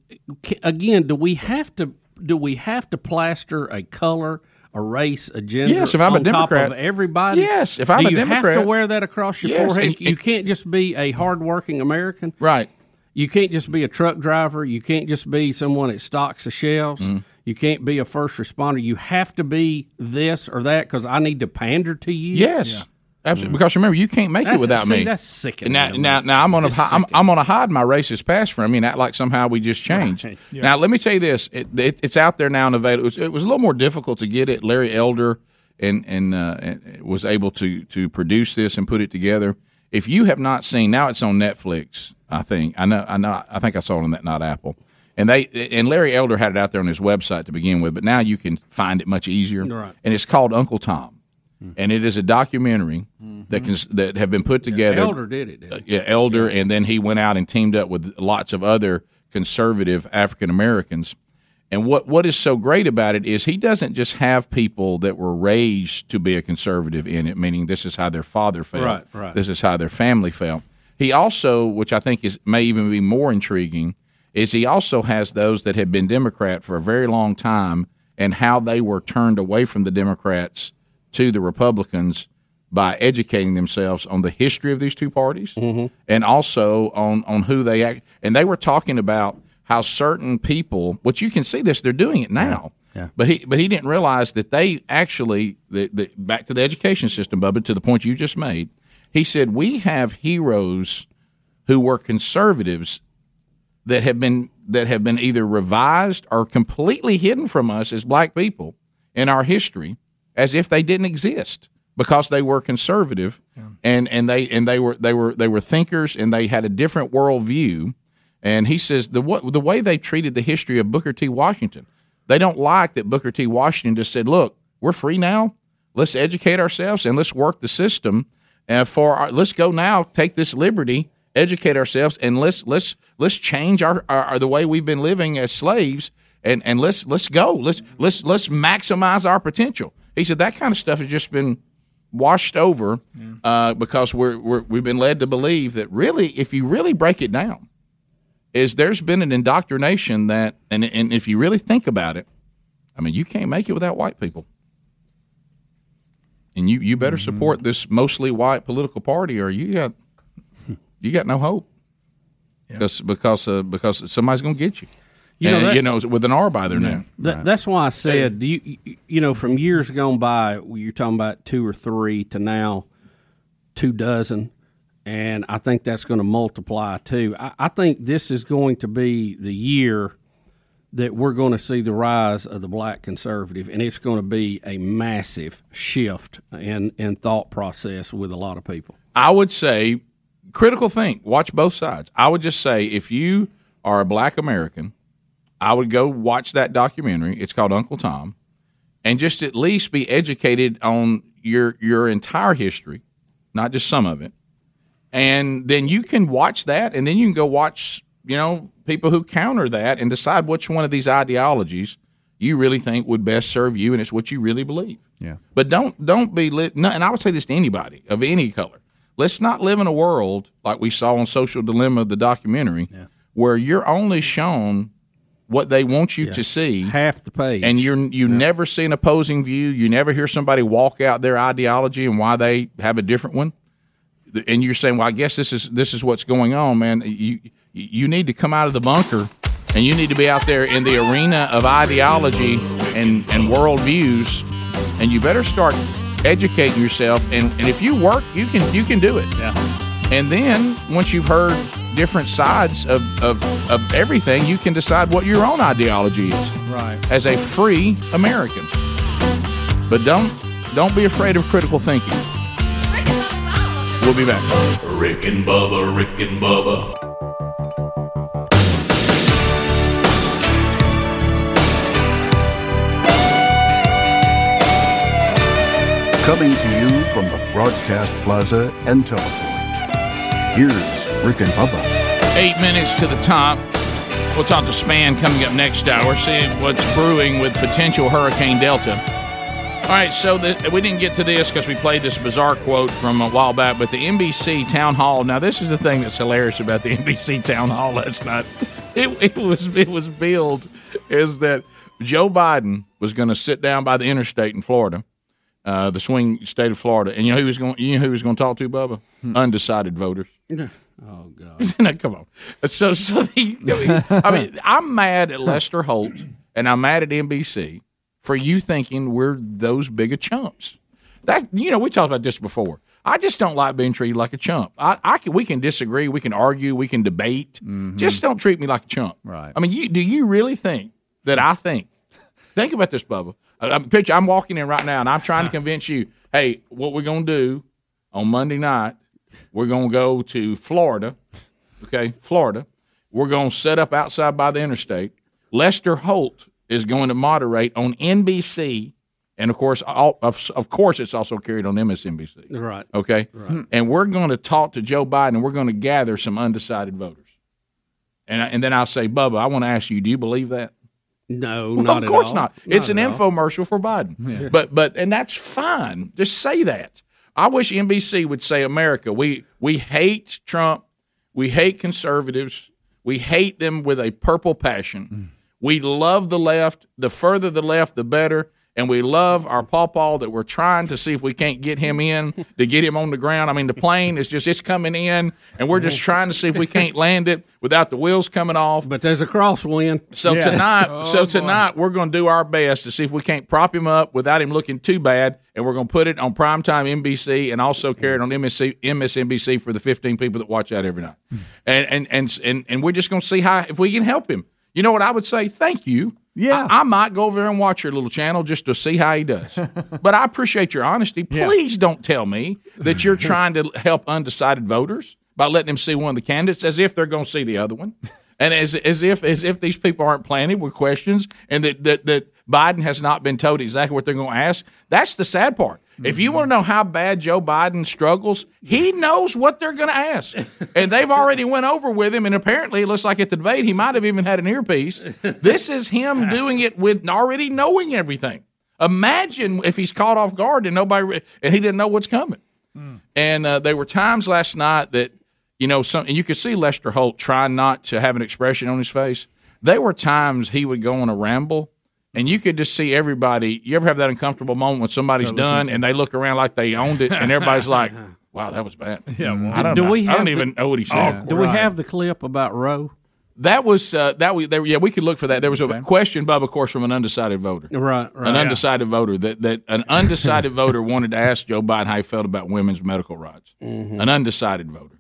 Speaker 14: again, do we have to do we have to plaster a color, a race, a gender?
Speaker 13: Yes, if I'm a
Speaker 14: on top
Speaker 13: Democrat-
Speaker 14: of everybody.
Speaker 13: Yes, if I'm
Speaker 14: do
Speaker 13: a
Speaker 14: you have
Speaker 13: Democrat-
Speaker 14: to wear that across your
Speaker 13: Yes,
Speaker 14: forehead.
Speaker 13: and-
Speaker 14: you can't just be a hardworking American.
Speaker 13: Right.
Speaker 14: You can't just be a truck driver. You can't just be someone that stocks the shelves.
Speaker 13: Mm-hmm.
Speaker 14: You can't be a first responder. You have to be this or that because I need to pander to you.
Speaker 13: Yes. Absolutely. Because remember, you can't make
Speaker 14: That's-
Speaker 13: it without
Speaker 14: see,
Speaker 13: me.
Speaker 14: that's sickening
Speaker 13: Now,
Speaker 14: me.
Speaker 13: now, now I'm gonna I'm. I'm gonna hide my racist past from you and act like somehow we just changed. (laughs)
Speaker 14: Yeah.
Speaker 13: Now, let me tell you this: it, it, it's out there now and available. It was, it was a little more difficult to get it. Larry Elder and and, uh, and was able to to produce this and put it together. If you have not seen, now it's on Netflix. I think I know. I know. I think I saw it on that, not Apple. And they and Larry Elder had it out there on his website to begin with, but now you can find it much easier.
Speaker 14: Right.
Speaker 13: And it's called Uncle Tom, and it is a documentary that can that have been put together.
Speaker 14: Elder did it.
Speaker 13: Uh, yeah, Elder, and then he went out and teamed up with lots of other conservative African Americans. And what what is so great about it is he doesn't just have people that were raised to be a conservative in it, meaning this is how their father felt,
Speaker 14: Right, right.
Speaker 13: this is how their family felt. He also, which I think is may even be more intriguing, is he also has those that have been Democrat for a very long time and how they were turned away from the Democrats to the Republicans by educating themselves on the history of these two parties mm-hmm. and also on on who they act. And they were talking about how certain people, which you can see this, they're doing it now.
Speaker 6: Yeah.
Speaker 13: But he but he didn't realize that they actually the, the, back to the education system, Bubba, to the point you just made. He said we have heroes who were conservatives that have been that have been either revised or completely hidden from us as black people in our history as if they didn't exist because they were conservative and, and they and they were they were they were thinkers and they had a different worldview. And he says the what the way they treated the history of Booker T. Washington, they don't like that Booker T. Washington just said, "Look, we're free now. Let's educate ourselves and let's work the system. And for our, let's go now, take this liberty, educate ourselves, and let's let's let's change our, our, our the way we've been living as slaves, and and let's let's go. Let's let's let's maximize our potential." He said that kind of stuff has just been washed over uh, because we're, we're we've been led to believe that really, if you really break it down, is there's been an indoctrination that, and and if you really think about it, I mean, you can't make it without white people, and you you better support this mostly white political party, or you got (laughs) you got no hope. Because because uh, because somebody's going to get you,
Speaker 14: You know
Speaker 13: And,
Speaker 14: that-
Speaker 13: you know with an R by their name.
Speaker 14: That, That's why I said, do you you know, from years gone by, you're talking about two or three to now two dozen, and I think that's going to multiply too. I, I think this is going to be the year that we're going to see the rise of the black conservative, and it's going to be a massive shift in in thought process with a lot of people.
Speaker 13: I would say critical think. Watch both sides. I would just say if you are a black American, I would go watch that documentary. It's called Uncle Tom, and just at least be educated on your your entire history, not just some of it. And then you can watch that, and then you can go watch, you know, people who counter that and decide which one of these ideologies you really think would best serve you, and it's what you really believe.
Speaker 4: Yeah.
Speaker 13: But don't don't be lit. No, and I would say this to anybody of any color. Let's not live in a world like we saw on Social Dilemma, the documentary, where you're only shown what they want you to see,
Speaker 14: half the page,
Speaker 13: and you're you never see an opposing view. You never hear somebody walk out their ideology and why they have a different one. And you're saying, "Well, I guess this is this is what's going on, man." You you need to come out of the bunker, and you need to be out there in the arena of ideology and and worldviews, and you better start educating yourself. And, and if you work, you can you can do it.
Speaker 6: Yeah.
Speaker 13: And then once you've heard different sides of, of, of everything, you can decide what your own ideology is
Speaker 14: Right.
Speaker 13: as a free American. But don't don't be afraid of critical thinking. We'll be back.
Speaker 8: Rick and Bubba, Rick and Bubba.
Speaker 1: Coming to you from the Broadcast Plaza and Teleport. Here's Rick and Bubba.
Speaker 13: Eight minutes to the top. We'll talk to Spann coming up next hour, see what's brewing with potential Hurricane Delta. All right, so the, we didn't get to this because we played this bizarre quote from a while back, but the NBC town hall. Now, this is the thing that's hilarious about the (laughs) NBC town hall last night. It, it was it was billed is that Joe Biden was going to sit down by the interstate in Florida, uh, the swing state of Florida, and you know who he was going you know who was going to talk to, Bubba? Undecided voters.
Speaker 14: Oh God! (laughs)
Speaker 13: no, come on. So, so the, I mean, I'm mad at Lester Holt and I'm mad at NBC for you thinking we're those big of chumps. That you know, we talked about this before. I just don't like being treated like a chump. I, I can, we can disagree, we can argue, we can debate. Mm-hmm. Just don't treat me like a chump.
Speaker 4: Right.
Speaker 13: I mean, you, do you really think that I think? Think about this, Bubba. I, I'm picture. I'm walking in right now, and I'm trying to (laughs) convince you. Hey, what we're gonna do on Monday night? We're gonna go to Florida. Okay, Florida. We're gonna set up outside by the interstate. Lester Holt is going to moderate on NBC, and of course, all, of, of course, it's also carried on MSNBC.
Speaker 14: Right.
Speaker 13: Okay.
Speaker 14: Right. Hmm.
Speaker 13: And we're going to talk to Joe Biden. and We're going to gather some undecided voters. And I, and then I'll say, Bubba, I want to ask you, do you believe that?
Speaker 14: No,
Speaker 13: Well,
Speaker 14: not
Speaker 13: of
Speaker 14: at
Speaker 13: course
Speaker 14: all.
Speaker 13: not. It's an
Speaker 14: at all.
Speaker 13: infomercial for Biden. But but and that's fine. Just say that. I wish NBC would say, America, we we hate Trump, we hate conservatives, we hate them with a purple passion. Mm. We love the left. The further the left, the better. And we love our pawpaw that we're trying to see if we can't get him in (laughs) to get him on the ground. I mean, the plane is just it's coming in, and we're just trying to see if we can't land it without the wheels coming off.
Speaker 14: But there's a crosswind.
Speaker 13: So
Speaker 14: Yeah.
Speaker 13: tonight, (laughs)
Speaker 14: Oh,
Speaker 13: so
Speaker 14: boy.
Speaker 13: tonight we're going to do our best to see if we can't prop him up without him looking too bad, and we're going to put it on primetime NBC and also carry it on MSC, MSNBC for the 15 people that watch that every night. Hmm. And and and and, and we're just going to see how if we can help him. You know what I would say? Thank you. Yeah, I, I might go over there and watch your little channel just to see how he does. (laughs) but I appreciate your honesty. Please don't tell me that you're (laughs) trying to help undecided voters by letting them see one of the candidates as if they're going to see the other one. (laughs) And as, as if as if these people aren't planted with questions and that, that, that Biden has not been told exactly what they're going to ask. That's the sad part. If you want to know how bad Joe Biden struggles, he knows what they're going to ask, (laughs) and they've already went over with him. And apparently, it looks like at the debate, he might have even had an earpiece. This is him (laughs) doing it with already knowing everything. Imagine if he's caught off guard and nobody and he didn't know what's coming. And uh, there were times last night that you know some, and you could see Lester Holt trying not to have an expression on his face. There were times he would go on a ramble, and you could just see everybody. You ever have that uncomfortable moment when somebody's done and they look around like they owned it, and everybody's like, (laughs) "Wow, that was bad."
Speaker 14: Yeah, well,
Speaker 13: I don't,
Speaker 14: do
Speaker 13: know.
Speaker 14: we
Speaker 13: I don't
Speaker 14: have
Speaker 13: even know what he said.
Speaker 14: Do we have the clip about Roe?
Speaker 13: That was uh, that we there, yeah we could look for that. There was a question, Bob, of course, from an undecided voter.
Speaker 14: Right, right.
Speaker 13: An
Speaker 14: Yeah.
Speaker 13: undecided voter that that an undecided (laughs) voter wanted to ask Joe Biden how he felt about women's medical rights.
Speaker 14: Mhm.
Speaker 13: An undecided voter.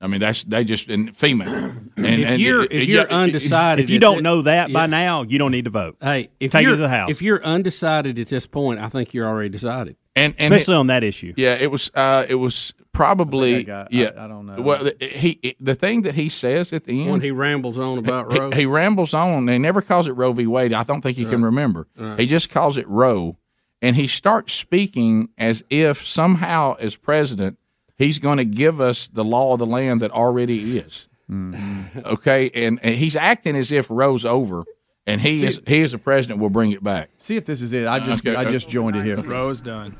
Speaker 13: I mean, that's they just and female. (clears throat) And,
Speaker 14: If you're- if you're undecided,
Speaker 6: if you don't
Speaker 14: it-
Speaker 6: know that by
Speaker 14: yeah.
Speaker 6: now, you don't need to vote.
Speaker 14: Hey, if
Speaker 6: take
Speaker 14: you're
Speaker 6: it to the house,
Speaker 14: if you're undecided at this point, I think you're already decided.
Speaker 13: and, and
Speaker 6: especially on that issue.
Speaker 13: Yeah, it was. Uh, it was probably.
Speaker 14: I got-
Speaker 13: yeah,
Speaker 14: I don't know.
Speaker 13: Well, the- he the thing that he says at the end
Speaker 14: When he rambles on about
Speaker 13: he,
Speaker 14: Roe.
Speaker 13: he rambles on. He never calls it Roe v. Wade. I don't think he can remember.
Speaker 14: Right.
Speaker 13: He just calls it Roe, and he starts speaking as if somehow, as president, he's going to give us the law of the land that already is. Mm-hmm. Okay, and, and he's acting as if Roe's over, and he
Speaker 4: See-
Speaker 13: is he as a president will bring it back.
Speaker 4: See if this is it. I just
Speaker 13: Okay,
Speaker 4: I just joined it here.
Speaker 5: Rose done.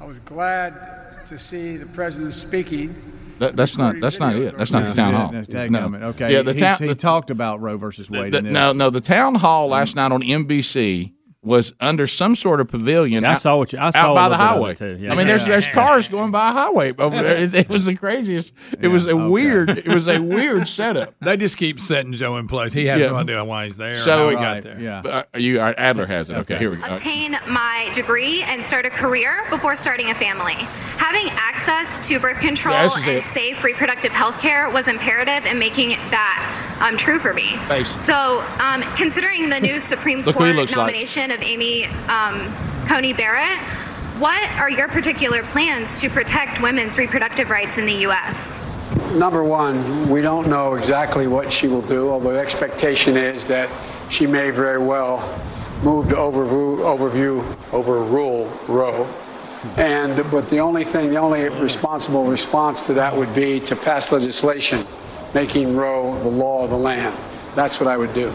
Speaker 18: I was glad to see the president speaking.
Speaker 13: That, that's not that's not it. That's not the town hall.
Speaker 4: That's tag
Speaker 13: No.
Speaker 4: comment. Okay.
Speaker 13: Yeah, the
Speaker 4: He's-
Speaker 13: town.
Speaker 4: he talked about Roe versus Wade.
Speaker 13: The-
Speaker 4: in this.
Speaker 13: no, no. The town hall last mm. night on NBC was under some sort of pavilion.
Speaker 6: I
Speaker 13: out-
Speaker 6: saw what you- I saw a
Speaker 13: by the
Speaker 6: of
Speaker 13: highway.
Speaker 6: too. Yeah.
Speaker 13: I mean, there's
Speaker 6: Yeah.
Speaker 13: there's cars going by a highway over there. It, it was the craziest. It was a weird. It was a weird setup. (laughs)
Speaker 5: They just keep setting Joe in place. He has
Speaker 13: Yeah.
Speaker 5: no idea why he's there.
Speaker 13: So
Speaker 5: how he got there. Yeah.
Speaker 13: Uh, you uh, Adler has it. Okay, here we go.
Speaker 19: obtain my degree and start a career before starting a family. Having access to birth control
Speaker 13: Yeah,
Speaker 19: and
Speaker 13: it.
Speaker 19: safe reproductive health care was imperative in making that um, true for me.
Speaker 13: Face it.
Speaker 19: So, um, considering the new Supreme
Speaker 13: Look
Speaker 19: Court
Speaker 13: nomination. like.
Speaker 19: Of Amy um, Coney Barrett, What are your particular plans to protect women's reproductive rights in the U.S.?
Speaker 17: Number one, we don't know exactly what she will do, although the expectation is that she may very well move to overrule, overview, overrule Roe. And but the only thing, the only responsible response to that would be to pass legislation making Roe the law of the land. That's what I would do.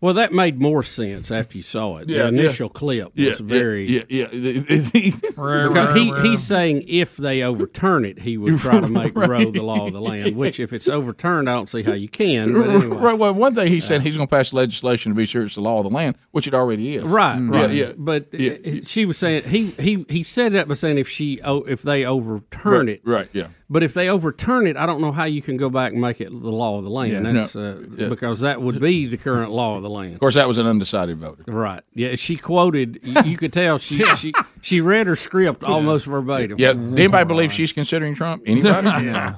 Speaker 14: Well, that made more sense after you saw it.
Speaker 13: Yeah,
Speaker 14: the
Speaker 13: yeah.
Speaker 14: initial clip was
Speaker 13: Yeah,
Speaker 14: very.
Speaker 13: yeah, yeah, yeah. (laughs)
Speaker 14: because he, he's saying if they overturn it, he would try to make (laughs)
Speaker 13: Right.
Speaker 14: Roe the law of the land. Which, if it's overturned, I don't see how you can. Anyway.
Speaker 13: Right. Well, one thing he said he's going to pass legislation to be sure it's the law of the land, which it already is.
Speaker 14: Right, right.
Speaker 13: Yeah, yeah.
Speaker 14: But uh, she was saying he he he said that by saying if she oh, if they overturn
Speaker 13: Right,
Speaker 14: it,
Speaker 13: right, yeah.
Speaker 14: But if they overturn it, I don't know how you can go back and make it the law of the land.
Speaker 13: Yeah.
Speaker 14: That's
Speaker 13: No.
Speaker 14: uh,
Speaker 13: Yeah.
Speaker 14: because that would be the current law of the land.
Speaker 13: Of course, that was an undecided voter.
Speaker 14: Right. Yeah. She quoted. You, you could tell she (laughs) she she read her script almost verbatim.
Speaker 13: Yeah. Anybody believe she's considering Trump? Anybody? (laughs)
Speaker 14: Yeah.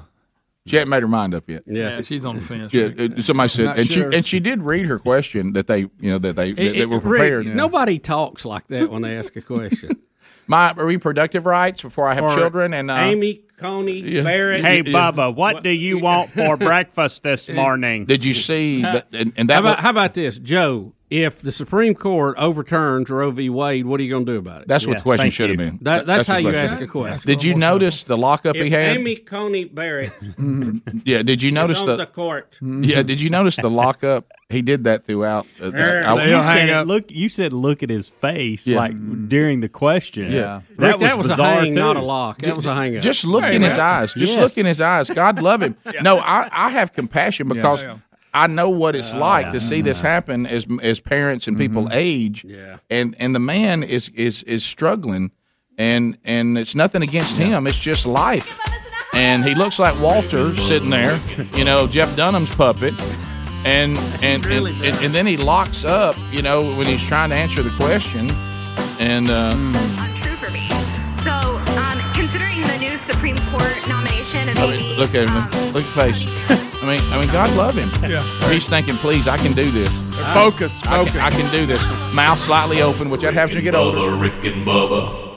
Speaker 13: She hadn't made her mind up yet.
Speaker 14: Yeah.
Speaker 5: Yeah, she's on the fence.
Speaker 13: Yeah, uh, somebody said,
Speaker 5: Not
Speaker 13: and
Speaker 5: sure.
Speaker 13: she and she did read her question that they, you know, that they that,
Speaker 14: It-
Speaker 13: that were
Speaker 14: it- Rick,
Speaker 13: prepared.
Speaker 14: Nobody talks like that when they ask a question. (laughs)
Speaker 13: My reproductive rights before I have
Speaker 14: For
Speaker 13: children and uh,
Speaker 14: Amy Coney
Speaker 13: Yeah.
Speaker 14: Barrett.
Speaker 6: Hey, Bubba, what do you (laughs) want for breakfast this (laughs) morning?
Speaker 13: Did you see that? And, and that
Speaker 14: how, about,
Speaker 13: was-
Speaker 14: how about this, Joe? If the Supreme Court overturns Roe v. Wade, what are you going to do about it?
Speaker 13: That's what the question should have been.
Speaker 14: That, that's,
Speaker 13: the
Speaker 14: how you ask a question.
Speaker 13: Did you notice the lockup
Speaker 14: if
Speaker 13: he had?
Speaker 14: Amy Coney Barrett (laughs)
Speaker 13: yeah. Did you notice the,
Speaker 14: the court?
Speaker 13: Yeah. Did you notice the lockup? He did that throughout. Uh, the-
Speaker 14: There.
Speaker 13: I-
Speaker 6: you said it, look. You said look at his face,
Speaker 13: Yeah.
Speaker 6: like during the question.
Speaker 13: Yeah.
Speaker 6: that
Speaker 14: Rick,
Speaker 6: was
Speaker 14: that was a
Speaker 6: bizarre
Speaker 14: hang,
Speaker 6: too.
Speaker 14: not a lock. That was a hang up.
Speaker 13: Just look in his eyes. Just
Speaker 6: Yes.
Speaker 13: look in his eyes. God love him. (laughs) No, I, I have compassion because
Speaker 5: Yeah.
Speaker 13: I know what it's like to see this happen as as parents and people age.
Speaker 14: Yeah.
Speaker 13: And and the man is is is struggling, and and it's nothing against him. It's just life. And he looks like Walter sitting there, you know, Jeff Dunham's puppet. And and, and, and and then he locks up, you know, when he's trying to answer the question. And uh,
Speaker 19: Untrue for me. So, um, considering the new Supreme Court nomination of
Speaker 13: I mean, look at him. Look at his face. I mean, I mean, God love him.
Speaker 5: Yeah.
Speaker 13: He's thinking, please, I can do this.
Speaker 5: Focus,
Speaker 13: I
Speaker 5: focus.
Speaker 13: can, I can do this. Mouth slightly open, which that happens when you get older.
Speaker 8: Bubba, Rick and Bubba.